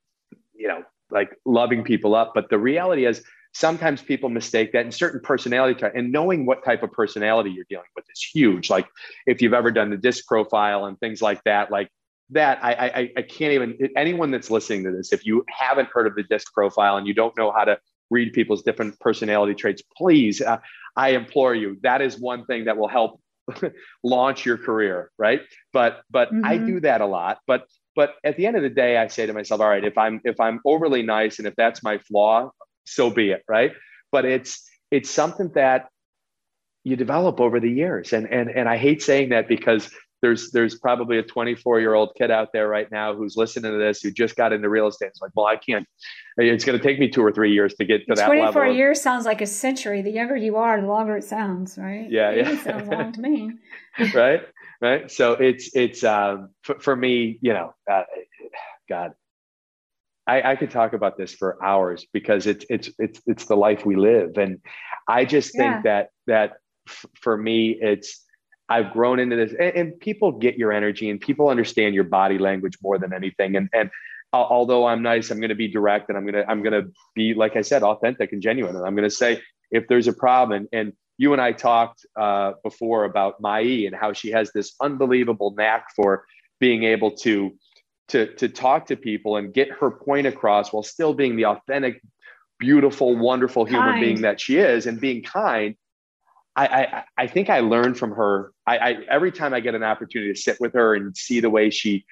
you know like loving people up. But the reality is sometimes people mistake that in certain personality type and knowing what type of personality you're dealing with is huge like if you've ever done the disc profile and things like that like that I, I i can't even anyone that's listening to this if you haven't heard of the disc profile and you don't know how to read people's different personality traits please uh, i implore you that is one thing that will help launch your career right but but mm-hmm. i do that a lot but but at the end of the day i say to myself all right if i'm if i'm overly nice and if that's my flaw so be it, right? But it's it's something that you develop over the years. And and and I hate saying that because there's there's probably a 24 year old kid out there right now who's listening to this who just got into real estate. It's like, well, I can't. It's going to take me two or three years to get to that 24 level. 24 years sounds like a century. The younger you are, the longer it sounds, right? Yeah, yeah. It sounds long to me. right, right. So it's it's um, for, for me, you know, uh, God, I, I, could talk about this for hours because it's it's it's it's the life we live, and I just think yeah. that that f- for me, it's I've grown into this, and, and, people get your energy, and people understand your body language more than anything. And and although I'm nice, I'm going to be direct, and I'm gonna I'm gonna be like I said, authentic and genuine, and I'm going to say if there's a problem, and, and you and I talked uh, before about Mai and how she has this unbelievable knack for being able to to to talk to people and get her point across while still being the authentic beautiful wonderful kind. human being that she is and being kind I, I, I think I learned from her. I, I, every time I get an opportunity to sit with her and see the way she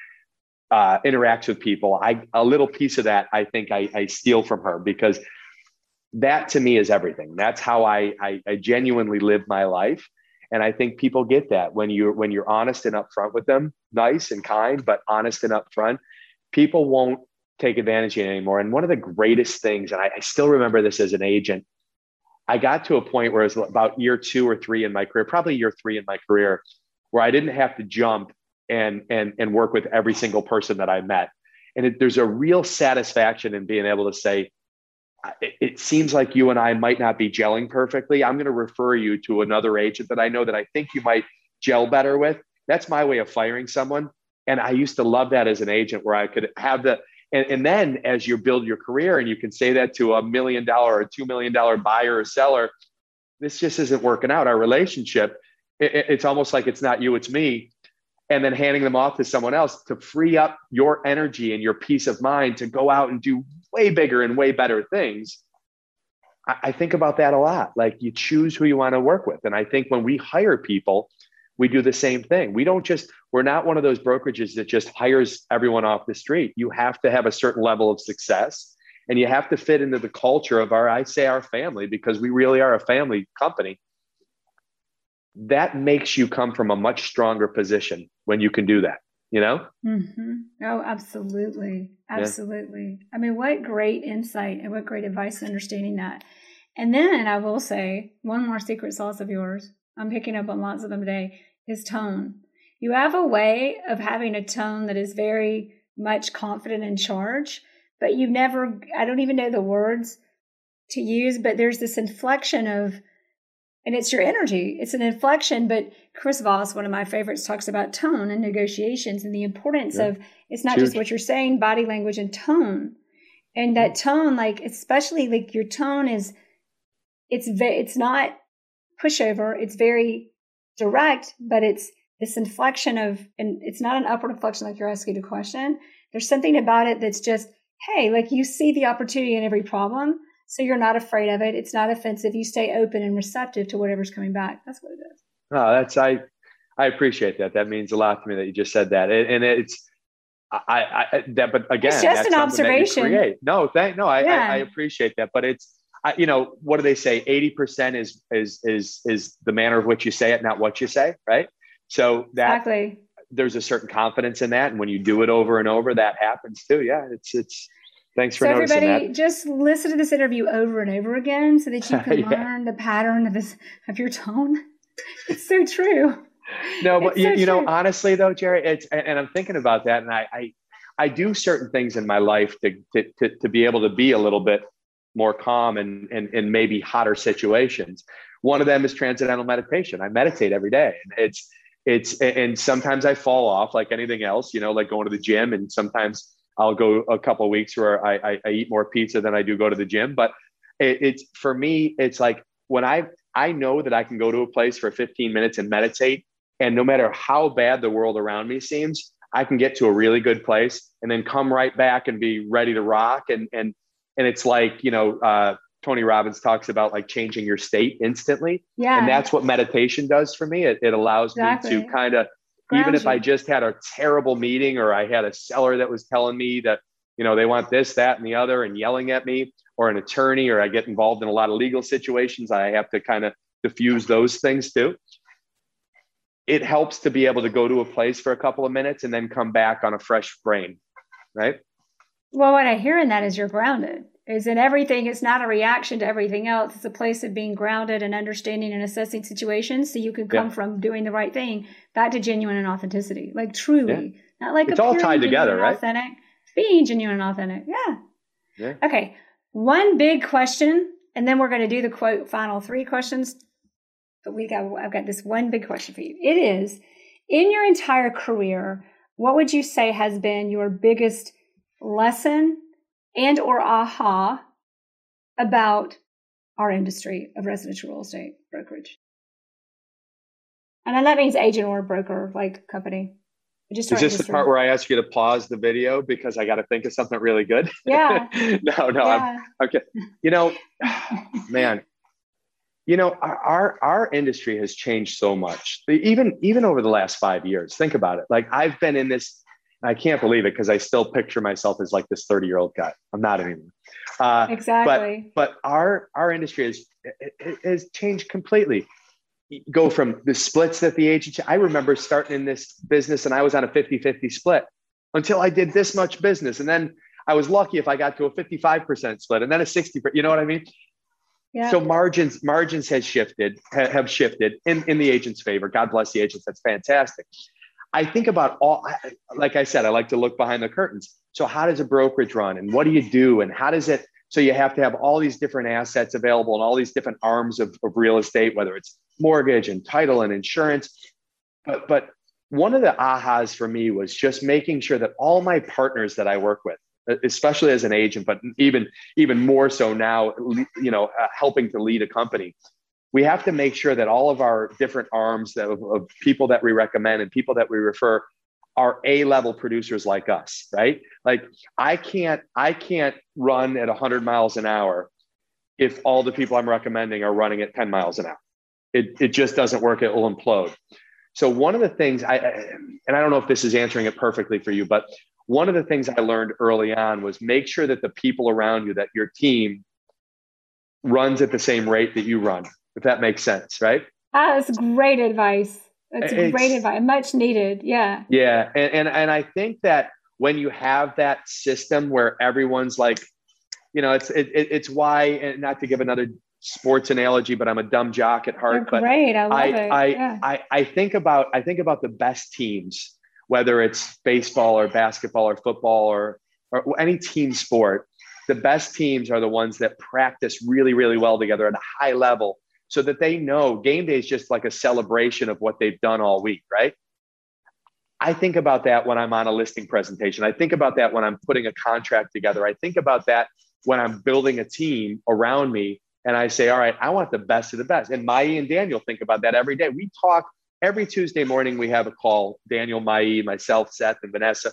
uh, interacts with people, I a little piece of that I think I, I steal from her because that to me is everything. That's how I, I, I genuinely live my life, and I think people get that when you're when you're honest and upfront with them, nice and kind, but honest and upfront, people won't take advantage of you anymore. And one of the greatest things, and I, I still remember this as an agent, I got to a point where it was about year two or three in my career, probably year three in my career, where I didn't have to jump and and and work with every single person that I met. And it, there's a real satisfaction in being able to say, it, seems like you and I might not be gelling perfectly. I'm going to refer you to another agent that I know that I think you might gel better with. That's my way of firing someone. And I used to love that as an agent where I could have the, and, and then as you build your career and you can say that to a million dollar or two million dollar buyer or seller, this just isn't working out. Our relationship, it, it's almost like it's not you, it's me. And then handing them off to someone else to free up your energy and your peace of mind to go out and do way bigger and way better things. I, I think about that a lot. Like you choose who you want to work with. And I think when we hire people, we do the same thing. We don't just, we're not one of those brokerages that just hires everyone off the street. You have to have a certain level of success and you have to fit into the culture of our, I say our family, because we really are a family company. That makes you come from a much stronger position when you can do that, you know? Mm-hmm. Oh, absolutely. Absolutely. Yeah. I mean, what great insight and what great advice understanding that. And then I will say one more secret sauce of yours. I'm picking up on lots of them today is tone. You have a way of having a tone that is very much confident in charge, but you never, I don't even know the words to use, but there's this inflection of, and it's your energy. It's an inflection, but Chris Voss, one of my favorites, talks about tone and negotiations and the importance yeah. of it's not just what you're saying, body language and tone. And that mm-hmm. tone, like, especially like your tone is, it's, it's not pushover. It's very direct, but it's this inflection of, and it's not an upward inflection like you're asking a question. There's something about it that's just, hey, like you see the opportunity in every problem. So you're not afraid of it. It's not offensive. You stay open and receptive to whatever's coming back. That's what it is. Oh, that's, I, I appreciate that. That means a lot to me that you just said that. And, and it's, I, I, that, but again, it's just an observation. No, thank, no, I, yeah. I, I appreciate that. But it's, I, you know, what do they say? 80% is, is, is, is the manner of which you say it, not what you say. Right. So that exactly. there's a certain confidence in that. And when you do it over and over, that happens too. Yeah. It's, it's, thanks for so noticing everybody that. just listen to this interview over and over again so that you can yeah. learn the pattern of this, of your tone. It's so true. No, but you, you know, honestly though, Jerry, it's, and I'm thinking about that and I, I, I do certain things in my life to, to, to, to be able to be a little bit more calm and, and, and maybe hotter situations. One of them is transcendental meditation. I meditate every day and it's, it's, and sometimes I fall off like anything else, you know, like going to the gym. And sometimes I'll go a couple of weeks where I, I, I, eat more pizza than I do go to the gym. But it, it's for me, it's like when I, I know that I can go to a place for 15 minutes and meditate. And no matter how bad the world around me seems, I can get to a really good place and then come right back and be ready to rock. And, and, and it's like you know uh, tony robbins talks about like changing your state instantly yeah and that's what meditation does for me it, it allows exactly. me to kind of even if i just had a terrible meeting or i had a seller that was telling me that you know they want this that and the other and yelling at me or an attorney or i get involved in a lot of legal situations i have to kind of diffuse those things too. It helps to be able to go to a place for a couple of minutes and then come back on a fresh brain right? Well, what I hear in that is you're grounded. Is in everything, it's not a reaction to everything else. It's a place of being grounded and understanding and assessing situations so you can come yeah. from doing the right thing back to genuine and authenticity. Like truly. Yeah. Not like it's all tied together, right? Authentic. Being genuine and authentic. Yeah. Yeah. Okay. One big question, and then we're going to do the quote final three questions. But we got I've got this one big question for you. It is in your entire career, what would you say has been your biggest lesson and or aha about our industry of residential real estate brokerage. And that means agent or broker, like company. Just Is this the part where I ask you to pause the video because I got to think of something really good? Yeah. no, no. Yeah. I'm, okay. You know, man, you know, our, our industry has changed so much. Even even over the last five years. Think about it. Like I've been in this I can't believe it because I still picture myself as like this 30 year old guy. I'm not anymore. Uh, exactly. But, but our, our industry has, has changed completely. go from the splits that the agent, I remember starting in this business and I was on a 50 50 split until I did this much business. And then I was lucky if I got to a 55% split and then a 60, you know what I mean? Yeah. So margins margins has shifted have shifted in, in the agent's favor. God bless the agents. That's fantastic. I think about all, like I said, I like to look behind the curtains. So, how does a brokerage run and what do you do? And how does it So you have to have all these different assets available and all these different arms of, of real estate, whether it's mortgage and title and insurance. But but one of the ahas for me was just making sure that all my partners that I work with, especially as an agent, but even even more so now, you know, uh, helping to lead a company, we have to make sure that all of our different arms of, of people that we recommend and people that we refer are a level producers like us right? Like i can't i can't run at 100 miles an hour if all the people i'm recommending are running at 10 miles an hour. It, it just doesn't work it will implode. So one of the things i and i don't know if this is answering it perfectly for you but one of the things i learned early on was make sure that the people around you that your team runs at the same rate that you run if that makes sense right ah, that's great advice that's it's, great advice. Much needed. Yeah. Yeah. And, and and I think that when you have that system where everyone's like, you know, it's it, it's why and not to give another sports analogy, but I'm a dumb jock at heart. You're great. I love I, it. I, yeah. I, I think about I think about the best teams, whether it's baseball or basketball or football or or any team sport. The best teams are the ones that practice really, really well together at a high level so that they know game day is just like a celebration of what they've done all week, right? I think about that when I'm on a listing presentation. I think about that when I'm putting a contract together. I think about that when I'm building a team around me and I say, all right, I want the best of the best. And Mai and Daniel think about that every day. We talk every Tuesday morning. We have a call, Daniel, Mai, myself, Seth, and Vanessa.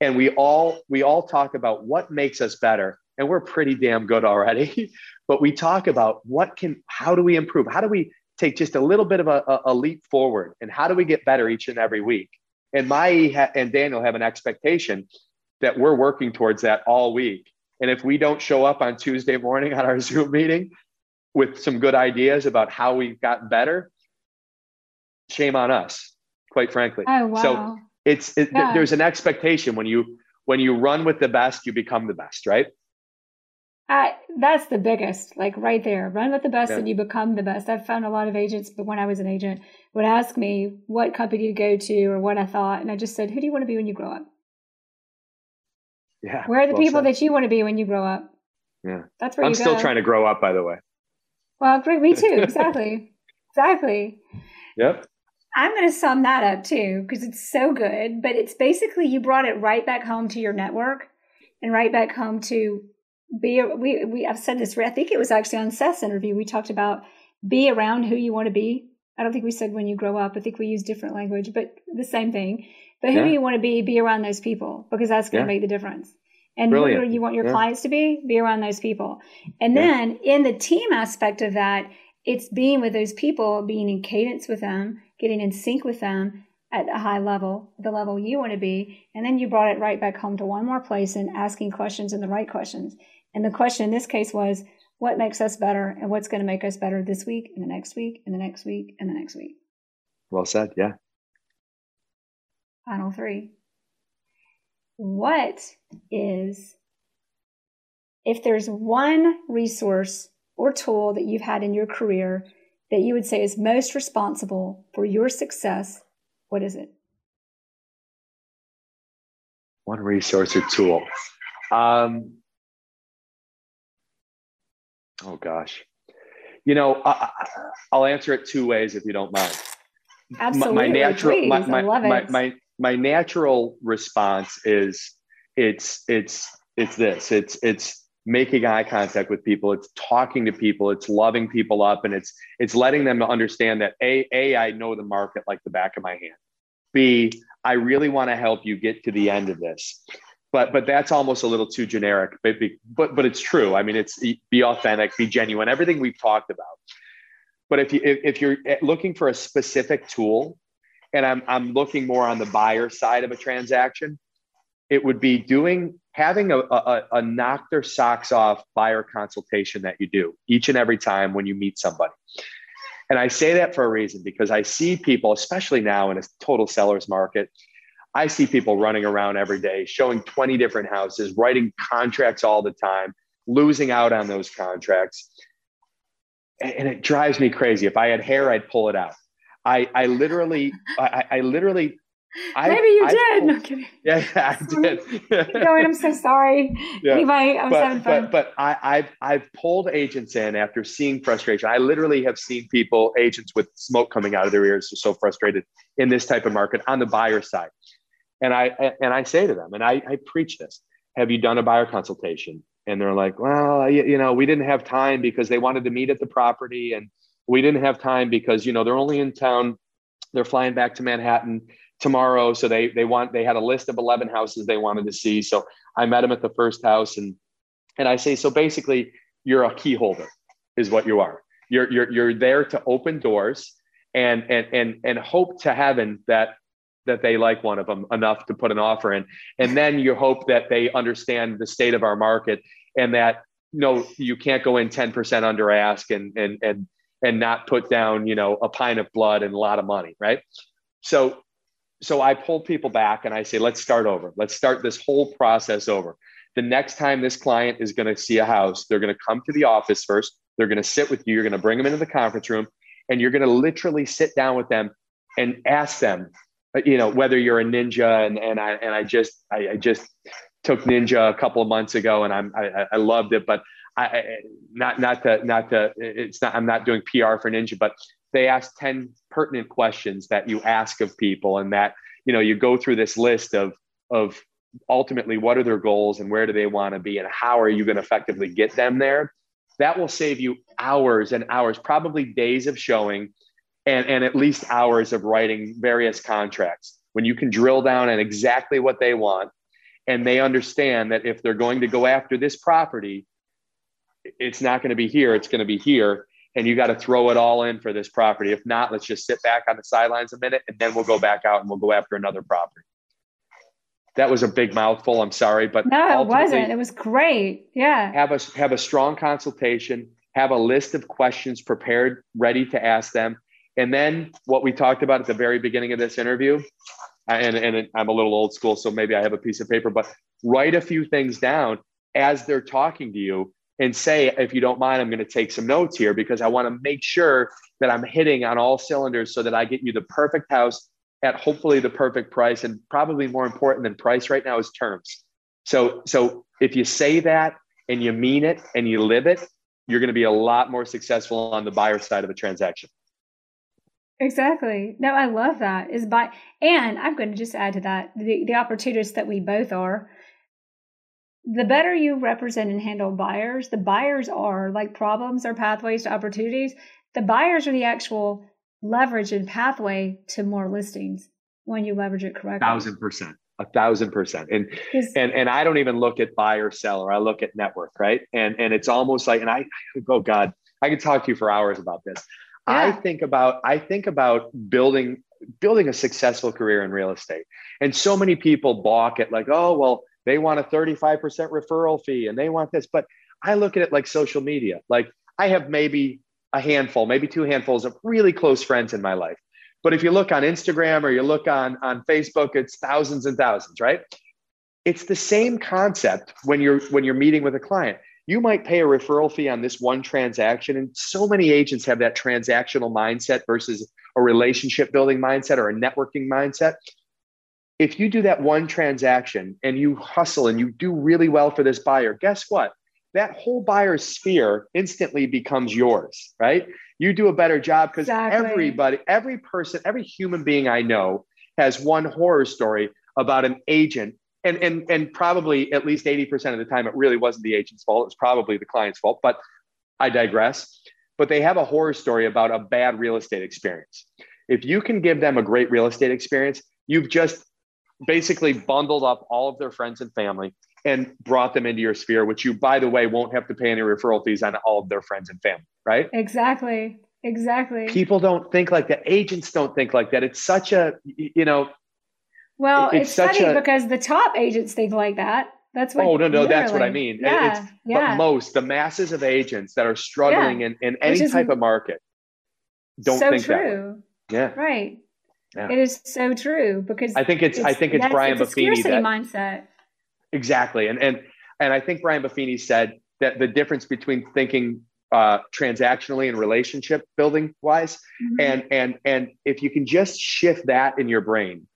And we all we all talk about what makes us better. And we're pretty damn good already. but we talk about what can, how do we improve? How do we take just a little bit of a, a leap forward? And how do we get better each and every week? And Mai and Daniel have an expectation that we're working towards that all week. And if we don't show up on Tuesday morning on our Zoom meeting with some good ideas about how we've gotten better, shame on us, quite frankly. Oh, wow. So it's it, yeah. there's an expectation when you when you run with the best, you become the best, right? I, that's the biggest, like right there. Run with the best yeah. and you become the best. I've found a lot of agents, but when I was an agent, would ask me what company to go to or what I thought. And I just said, who do you want to be when you grow up? Yeah. Where are the well people said. that you want to be when you grow up? Yeah. That's where I'm still go. trying to grow up, by the way. Well, great. Me too. Exactly. exactly. Yep. I'm going to sum that up too, because it's so good. But it's basically you brought it right back home to your network and right back home to be we we I've said this. I think it was actually on Seth's interview. We talked about be around who you want to be. I don't think we said when you grow up. I think we use different language, but the same thing. But who yeah. you want to be, be around those people because that's going to yeah. make the difference. And Brilliant. who you want your yeah. clients to be, be around those people. And then in the team aspect of that, it's being with those people, being in cadence with them, getting in sync with them, at a high level, the level you want to be. And then you brought it right back home to one more place and asking questions and the right questions. And the question in this case was, what makes us better and what's going to make us better this week and the next week and the next week and the next week? Well said. Yeah. Final three. What is, if there's one resource or tool that you've had in your career that you would say is most responsible for your success, what is it? One resource or tool. Um, Oh gosh, you know, I, will answer it two ways if you don't mind. Absolutely, my, my natural, my, my, my, my, my natural response is it's it's it's this. It's it's making eye contact with people. It's talking to people. It's loving people up, and it's it's letting them understand that a a I know the market like the back of my hand. B I really want to help you get to the end of this but but that's almost a little too generic but but but it's true. I mean it's be authentic be genuine everything we've talked about. But if you if you're eh, looking for a specific tool and i'm i'm looking more on the buyer side of a transaction it would be doing having a, a, a knock their socks off buyer consultation that you do each and every time when you meet somebody. And i say that for a reason because i see people especially now in a total seller's market I see people running around every day, showing 20 different houses, writing contracts all the time, losing out on those contracts. And it drives me crazy. If I had hair, I'd pull it out. I, I literally, I, I literally I, Maybe you I did. pulled- no I'm kidding. Yeah, yeah, I did. Keep going. I'm so sorry. Yeah. I was having but, fun. but but I, I've I've pulled agents in after seeing frustration. I literally have seen people, agents with smoke coming out of their ears, are so frustrated in this type of market on the buyer side. And I and I say to them, and I, I preach this: Have you done a buyer consultation? And they're like, Well, you, know, we didn't have time because they wanted to meet at the property, and we didn't have time because you know they're only in town. They're flying back to Manhattan tomorrow, so they they want they had a list of eleven houses they wanted to see. So I met them at the first house, and and I say, so basically, you're a key holder, is what you are. You're you're you're there to open doors and and and and hope to heaven that that they like one of them enough to put an offer in, and then you hope that they understand the state of our market and that no, you can't go in ten percent under ask and and and and not put down you know a pint of blood and a lot of money, right? So so I pull people back and I say, let's start over. Let's start this whole process over the next time this client is going to see a house, they're going to come to the office first. They're going to sit with you. You're going to bring them into the conference room and you're going to literally sit down with them and ask them, Uh, you know, whether you're a ninja. And, and I, and I just, I, I just took ninja a couple of months ago and I'm, I, I loved it, but I, I, not, not to, not to, it's not, I'm not doing PR for ninja, but they ask 10 pertinent questions that you ask of people and that, you know, you go through this list of, of ultimately what are their goals and where do they want to be and how are you going to effectively get them there that will save you hours and hours probably days of showing and, and at least hours of writing various contracts when you can drill down on exactly what they want and they understand that if they're going to go after this property it's not going to be here it's going to be here and you got to throw it all in for this property if not let's just sit back on the sidelines a minute and then we'll go back out and we'll go after another property that was a big mouthful. I'm sorry, but no, it wasn't. It was great. Yeah. Have a have a strong consultation. Have a list of questions prepared, ready to ask them, and then what we talked about at the very beginning of this interview. And, and I'm a little old school, so maybe I have a piece of paper, but write a few things down as they're talking to you and say, if you don't mind, I'm going to take some notes here because I want to make sure that I'm hitting on all cylinders so that I get you the perfect house at hopefully the perfect price and probably more important than price right now is terms so so if you say that and you mean it and you live it you're going to be a lot more successful on the buyer side of a transaction exactly no i love that is by and i'm going to just add to that the, the opportunists that we both are the better you represent and handle buyers the buyers are like problems or pathways to opportunities the buyers are the actual leverage and pathway to more listings when you leverage it correctly. Thousand percent. A thousand percent. And and and I don't even look at buyer seller. I look at net worth, right? And and it's almost like, and I oh God, I could talk to you for hours about this. Yeah. I think about I think about building building a successful career in real estate. And so many people balk at like, oh, well, they want a 35% referral fee and they want this. But I look at it like social media. Like I have maybe a handful, maybe two handfuls of really close friends in my life. But if you look on Instagram or you look on, on Facebook, it's thousands and thousands, right? It's the same concept when you're when you're meeting with a client. You might pay a referral fee on this one transaction. And so many agents have that transactional mindset versus a relationship building mindset or a networking mindset. If you do that one transaction and you hustle and you do really well for this buyer, guess what? that whole buyer sphere instantly becomes yours, right? You do a better job because exactly. everybody, every person, every human being I know has one horror story about an agent. And, and, and probably at least 80% of the time, it really wasn't the agent's fault. It was probably the client's fault, but I digress. But they have a horror story about a bad real estate experience. If you can give them a great real estate experience, you've just basically bundled up all of their friends and family and brought them into your sphere, which you, by the way, won't have to pay any referral fees on all of their friends and family, right? Exactly. Exactly. People don't think like that. Agents don't think like that. It's such a, you know. Well, it's, it's funny a, because the top agents think like that. That's what. Oh no, no, that's what I mean. Yeah, it's, yeah. But most, the masses of agents that are struggling yeah. in, in any type of market, don't so think true. that. Yeah. Right. Yeah. It is so true because I think it's, it's I think it's Brian it's Buffini that mindset. Exactly, and and and I think Brian Buffini said that the difference between thinking uh, transactionally and relationship building wise, mm-hmm. and and and if you can just shift that in your brain,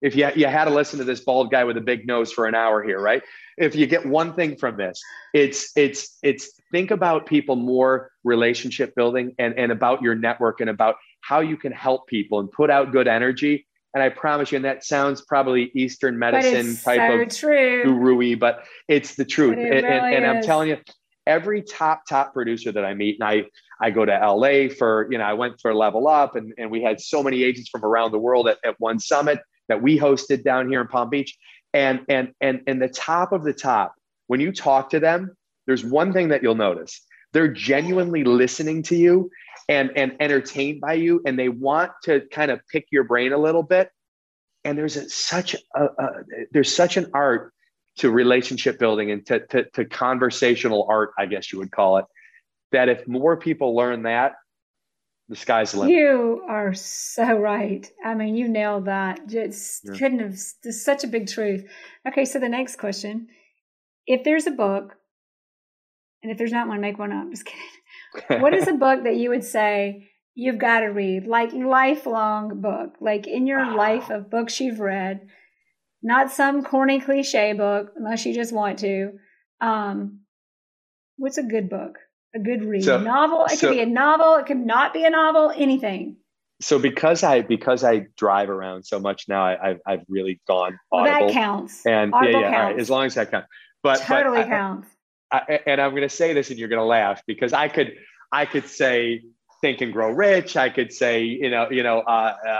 if you, you had to listen to this bald guy with a big nose for an hour here, right? If you get one thing from this, it's it's it's think about people more relationship building and, and about your network and about how you can help people and put out good energy. And I promise you, and that sounds probably Eastern medicine type so of true. guru but it's the truth. It and, and- really and I'm telling you, every top top producer that I meet, and I I go to LA for you know I went for Level Up, and and we had so many agents from around the world at, at one summit that we hosted down here in Palm Beach, and and and and the top of the top, when you talk to them, there's one thing that you'll notice: they're genuinely listening to you and and entertained by you, and they want to kind of pick your brain a little bit. And there's a, such a, a there's such an art to relationship building and to, to, to conversational art, I guess you would call it, that if more people learn that, the sky's the limit. You are so right. I mean, you nailed that. Just Yeah. couldn't have. It's such a big truth. Okay, so the next question: If there's a book, and if there's not one, make one up. Just kidding. What is a book that you would say you've got to read, like lifelong book, like in your Wow. life of books you've read, not some corny cliche book, unless you just want to. Um, what's a good book? A good read? So- novel? It so- could be a novel. It could not be a novel. Anything. so because I because I drive around so much now, I, I've I've really gone Well, that counts. and Audible yeah, yeah, all right, as long as that counts. But totally but I- counts. I, and I'm going to say this, and you're going to laugh because I could I could say Think and Grow Rich. I could say you know you know uh, uh,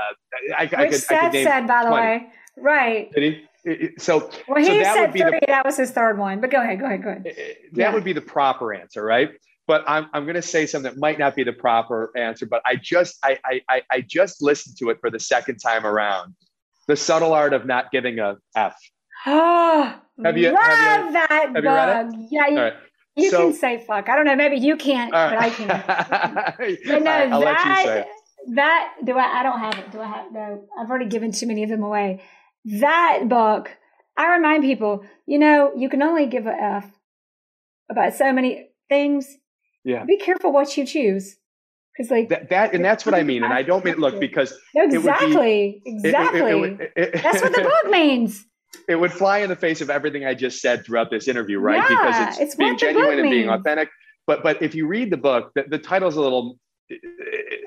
I, I Which could I Seth could name said, by the 20. way. Right. Did he? It- it- So Well, so he that said would be the three. That was his third one. But go ahead. Go ahead. Go ahead. that Yeah. would be the proper answer, right? But I'm, I'm going to say something that might not be the proper answer, but I just I, I I just listened to it for the second time around. The subtle art of not giving a f. Oh, Have you- love have you- that have you book. Yeah, you, right. you so- can say fuck. I don't know. Maybe you can't, All but I can. But no, right, I'll you that that do I? I don't have it. Do I have? No, I've already given too many of them away. That book. I remind people, you know, you can only give a F about so many things. Yeah. Be careful what you choose, because like That, that and that's what I mean. And I don't mean look because would be- exactly, it- it- it- exactly. That's what the book means. it would fly in the face of everything I just said throughout this interview, right? Yeah, because it's, it's being what the book genuine and being authentic. But but if you read the book, the, the title's a little uh,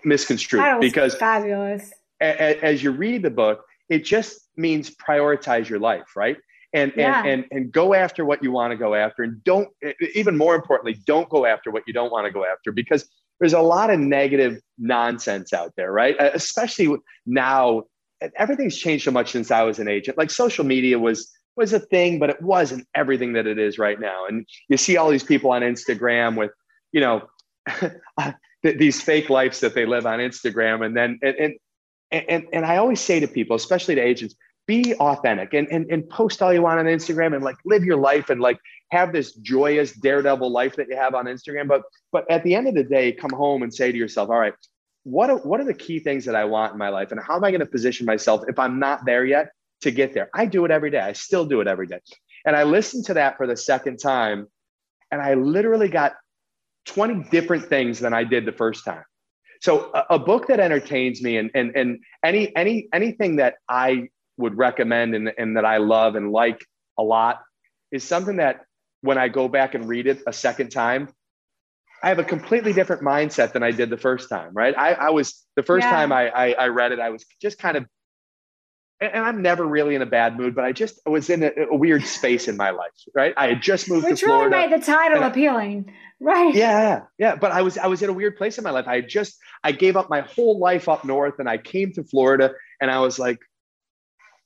misconstrued That was because fabulous. a, a- as you read the book, it just means prioritize your life, right? And Yeah. and and and go after what you want to go after, and don't even more importantly, don't go after what you don't want to go after because there's a lot of negative nonsense out there, right? Especially now, everything's changed so much since I was an agent. Like social media was was a thing, but it wasn't everything that it is right now. And you see all these people on Instagram with, you know, these fake lives that they live on Instagram, and then and and and, and I always say to people, especially to agents, be authentic and, and and post all you want on Instagram and like live your life and like have this joyous daredevil life that you have on Instagram. But but at the end of the day, come home and say to yourself, all right, what are, what are the key things that I want in my life, and how am I going to position myself if I'm not there yet to get there? I do it every day. I still do it every day. And I listened to that for the second time, and I literally got 20 different things than I did the first time. So a, a book that entertains me and and and any any anything that I would recommend and, and that I love and like a lot is something that when I go back and read it a second time, I have a completely different mindset than I did the first time, right? I, I was the first Yeah. time I, I I read it, I was just kind of and and I'm never really in a bad mood, but I just was in a, a weird space in my life, right? I had just moved Which to really Florida. made the title appealing. Right. Yeah, yeah. But I was I was in a weird place in my life. I just I gave up my whole life up north and I came to Florida and I was like,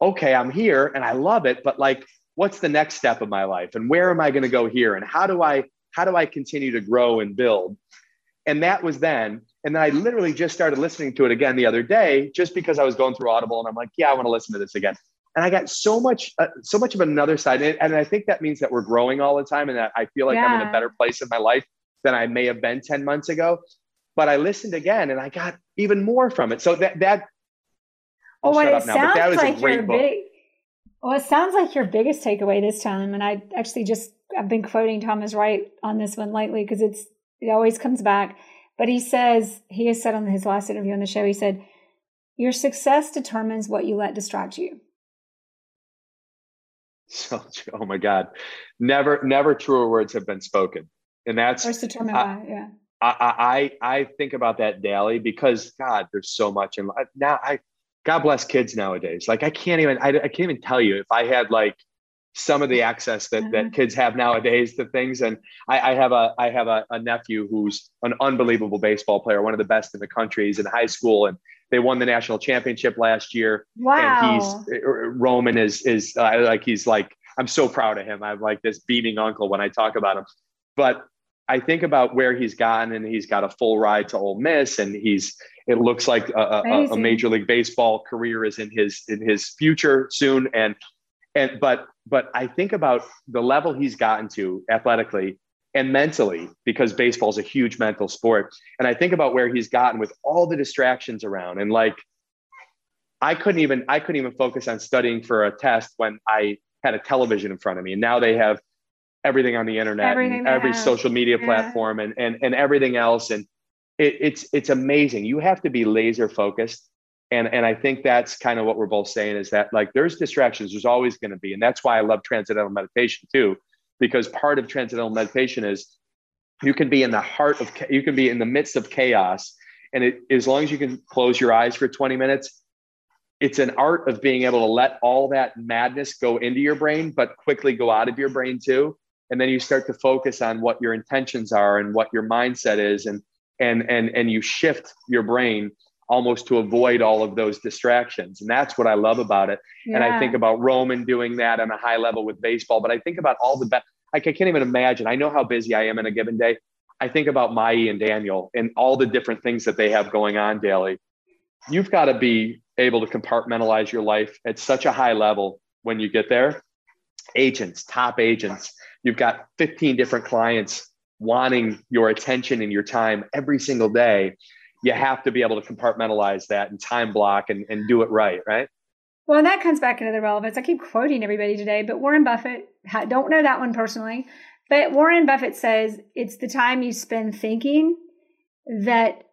okay, I'm here and I love it, but like what's the next step of my life and where am I going to go here and how do I how do I continue to grow and build? And that was then. And then I literally just started listening to it again the other day just because I was going through Audible and I'm like, yeah, I want to listen to this again. And I got so much, uh, so much of another side, and, and I think that means that we're growing all the time, and that I feel like I'm in a better place in my life than I may have been 10 months ago. But I listened again and I got even more from it. So that, that, I'll Well, shut it up now, but that sounds was like your great book. big. Well, it sounds like your biggest takeaway this time, and I actually just I've been quoting Thomas Wright on this one lately because it's it always comes back. But he says he has said on his last interview on the show, he said, "Your success determines what you let distract you." So, oh my God, never, never truer words have been spoken, and that's first determined by yeah. I, I I think about that daily because God, there's so much, in life. now I, God bless kids nowadays. Like I can't even, I, I can't even tell you if I had like some of the access that, that mm-hmm. kids have nowadays to things. And I, I have a I have a, a, nephew who's an unbelievable baseball player, one of the best in the country. He's in high school and they won the national championship last year. Wow. And he's uh, Roman is is uh, like he's like I'm so proud of him. I'm like this beaming uncle when I talk about him. But I think about where he's gotten, and he's got a full ride to Ole Miss, and he's. It looks like a, a, a Major League Baseball career is in his in his future soon, and and but but I think about the level he's gotten to athletically and mentally because baseball is a huge mental sport. And i think about where he's gotten with all the distractions around and like i couldn't even i couldn't even focus on studying for a test when i had a television in front of me. And now they have everything on the internet and every social media yeah. platform and, and and everything else. And it, it's it's amazing. You have to be laser focused. And and i think that's kind of what we're both saying is that like there's distractions. There's always going to be. And that's why i love transcendental meditation too because part of transcendental meditation is you can be in the heart of you can be in the midst of chaos. And it, as long as you can close your eyes for 20 minutes it's an art of being able to let all that madness go into your brain but quickly go out of your brain too and then you start to focus on what your intentions are and what your mindset is and and and and you shift your brain almost to avoid all of those distractions. And that's what I love about it. Yeah. And I think about Roman doing that on a high level with baseball, but I think about all the best. Like I can't even imagine. I know how busy I am in a given day. I think about Mai and Daniel and all the different things that they have going on daily. You've got to be able to compartmentalize your life at such a high level when you get there. Agents, top agents, you've got 15 different clients wanting your attention and your time every single day you have to be able to compartmentalize that and time block and, and do it right, right? Well, that comes back into the relevance. I keep quoting everybody today, but Warren Buffett, don't know that one personally, but Warren Buffett says it's the time you spend thinking that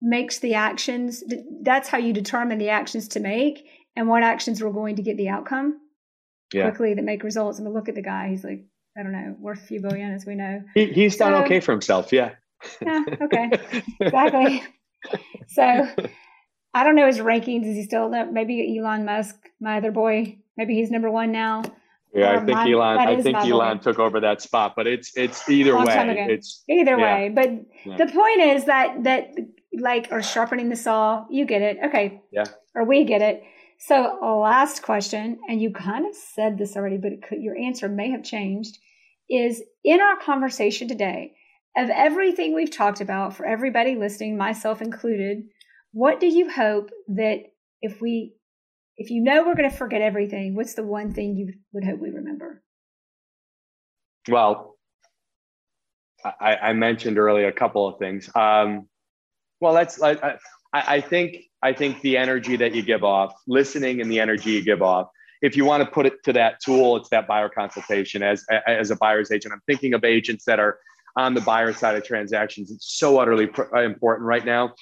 makes the actions. That's how you determine the actions to make and what actions are going to get the outcome yeah. quickly that make results. And mean, look at the guy. He's like, I don't know, worth a few billion, as we know. He, he's done so, okay for himself. Yeah. Yeah. Okay. exactly so I don't know his rankings. Is he still maybe Elon Musk, my other boy? Maybe he's number one now. Yeah, I um, think my, Elon. I think Elon boy. took over that spot, but it's it's either way. It's either yeah. way. But yeah. the point is that that like or sharpening the saw. You get it, okay? Yeah. Or we get it. So last question, and you kind of said this already, but could, your answer may have changed. Is in our conversation today, of everything we've talked about for everybody listening, myself included, what do you hope that if we, if you know we're going to forget everything, what's the one thing you would hope we remember? Well, I, I mentioned earlier a couple of things. Um, well, that's I, I think I think the energy that you give off, listening, and the energy you give off. If you want to put it to that tool, it's that buyer consultation. As as a buyer's agent, I'm thinking of agents that are on the buyer side of transactions. It's so utterly pr- uh, important right now.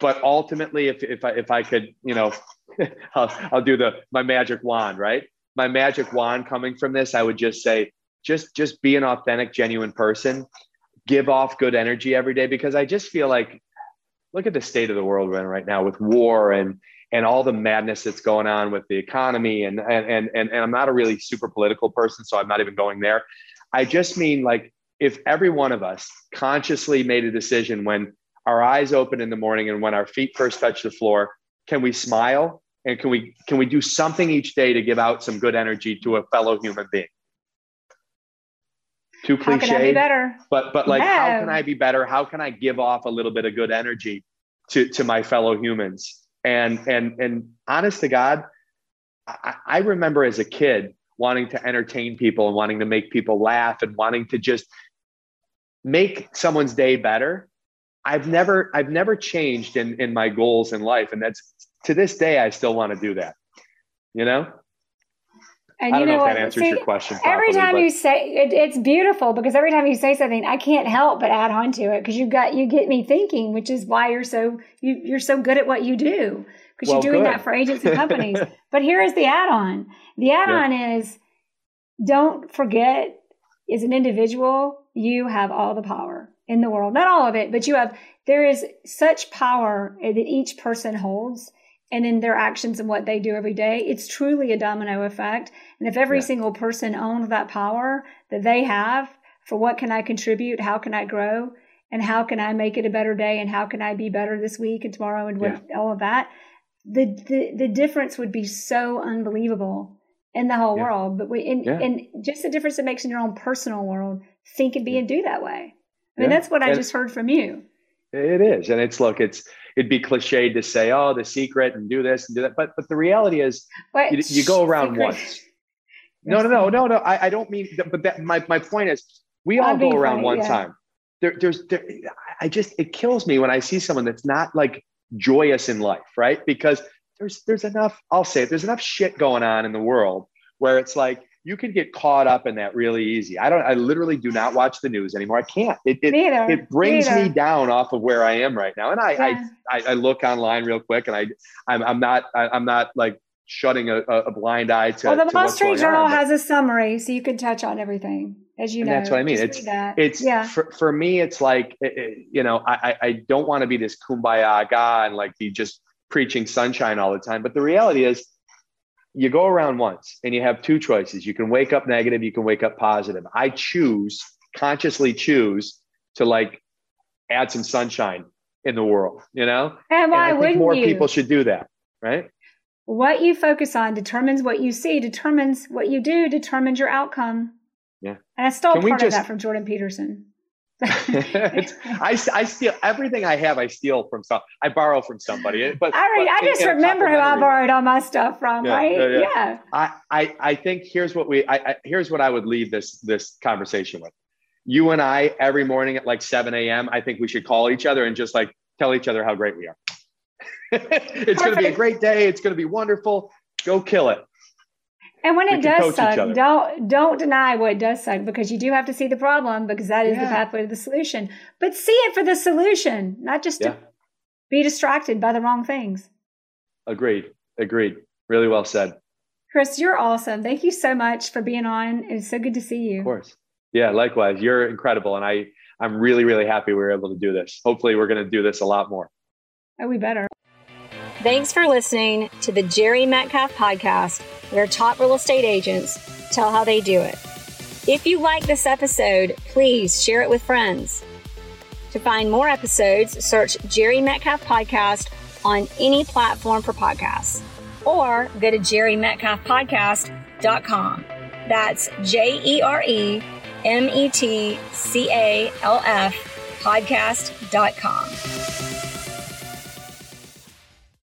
But ultimately, if, if I if I could, you know, I'll, I'll do the my magic wand, right? My magic wand coming from this, I would just say, just just be an authentic, genuine person. Give off good energy every day because I just feel like, look at the state of the world we're in right now with war and and all the madness that's going on with the economy and and and and, and I'm not a really super political person, so I'm not even going there. I just mean like if every one of us consciously made a decision when our eyes open in the morning and when our feet first touch the floor, can we smile and can we can we do something each day to give out some good energy to a fellow human being? Too cliche. How can I be better? But but like how can I be better? How can I give off a little bit of good energy to to my fellow humans? And and and honest to God, I, I remember as a kid wanting to entertain people and wanting to make people laugh and wanting to just make someone's day better i've never i've never changed in in my goals in life and that's to this day i still want to do that you know and I don't you know, know if that answers See, your question. Properly, every time but... you say it, it's beautiful because every time you say something, I can't help but add on to it because you got you get me thinking, which is why you're so you, you're so good at what you do because well, you're doing good. that for agents and companies. but here is the add-on. The add-on yeah. is don't forget as an individual, you have all the power in the world. Not all of it, but you have, there is such power that each person holds and in their actions and what they do every day. It's truly a domino effect. And if every yeah. single person owned that power that they have for what can I contribute? How can I grow? And how can I make it a better day? And how can I be better this week and tomorrow and yeah. all of that? The, the, the difference would be so unbelievable in the whole yeah. world. But we, and, yeah. and just the difference it makes in your own personal world, think and be and do that way. I mean, that's what I just heard from you. It is. And it's, look, it's, it'd be cliched to say, oh, the secret and do this and do that. But, but the reality is you, you, go around secret. once. No, no, no, no, no. I, I don't mean, but that, my, my point is we all go around funny, one yeah. time. There, there's, there, I just, it kills me when I see someone that's not like joyous in life, right? Because there's there's enough i'll say it, there's enough shit going on in the world where it's like you can get caught up in that really easy. I don't i literally do not watch the news anymore. I can't. It it, it brings me down off of where i am right now. And I, yeah. I, I i look online real quick and i i'm, I'm not I, am not like shutting a, a, blind eye to well the wall street journal on, has a summary so you can touch on everything as you know that's what i mean. It's it's yeah. for, for me it's like it, it, you know i i don't want to be this kumbaya guy and like be just preaching sunshine all the time. But the reality is, you go around once and you have two choices. You can wake up negative, you can wake up positive. I choose, consciously choose to like add some sunshine in the world, you know? And why and wouldn't more you? people should do that, right? What you focus on determines what you see, determines what you do, determines your outcome. Yeah. And I stole part just, of that from Jordan Peterson. I, I steal everything I have. I steal from some. I borrow from somebody. Eh, but I, but I just remember who I borrowed all my stuff from. Yeah, right? Yeah, yeah. yeah. I, I, I think here's what we. I, I, here's what I would leave this this conversation with. You and I every morning at like 7 a.m. I think we should call each other and just like tell each other how great we are. it's going to be a great day. It's going to be wonderful. Go kill it. And when it does suck, don't don't deny what it does suck because you do have to see the problem because that is yeah. the pathway to the solution. But see it for the solution, not just yeah. to be distracted by the wrong things. Agreed. Agreed. Really well said. Chris, you're awesome. Thank you so much for being on. It's so good to see you. Of course. Yeah, likewise. You're incredible. And I, I'm really, really happy we were able to do this. Hopefully we're going to do this a lot more. Oh, we better. Thanks for listening to the Jere Metcalf podcast, where top real estate agents tell how they do it. If you like this episode, please share it with friends. To find more episodes, search Jere Metcalf Podcast on any platform for podcasts or go to jeremetcalfpodcast.com. That's J E R E M E T C A L F podcast.com.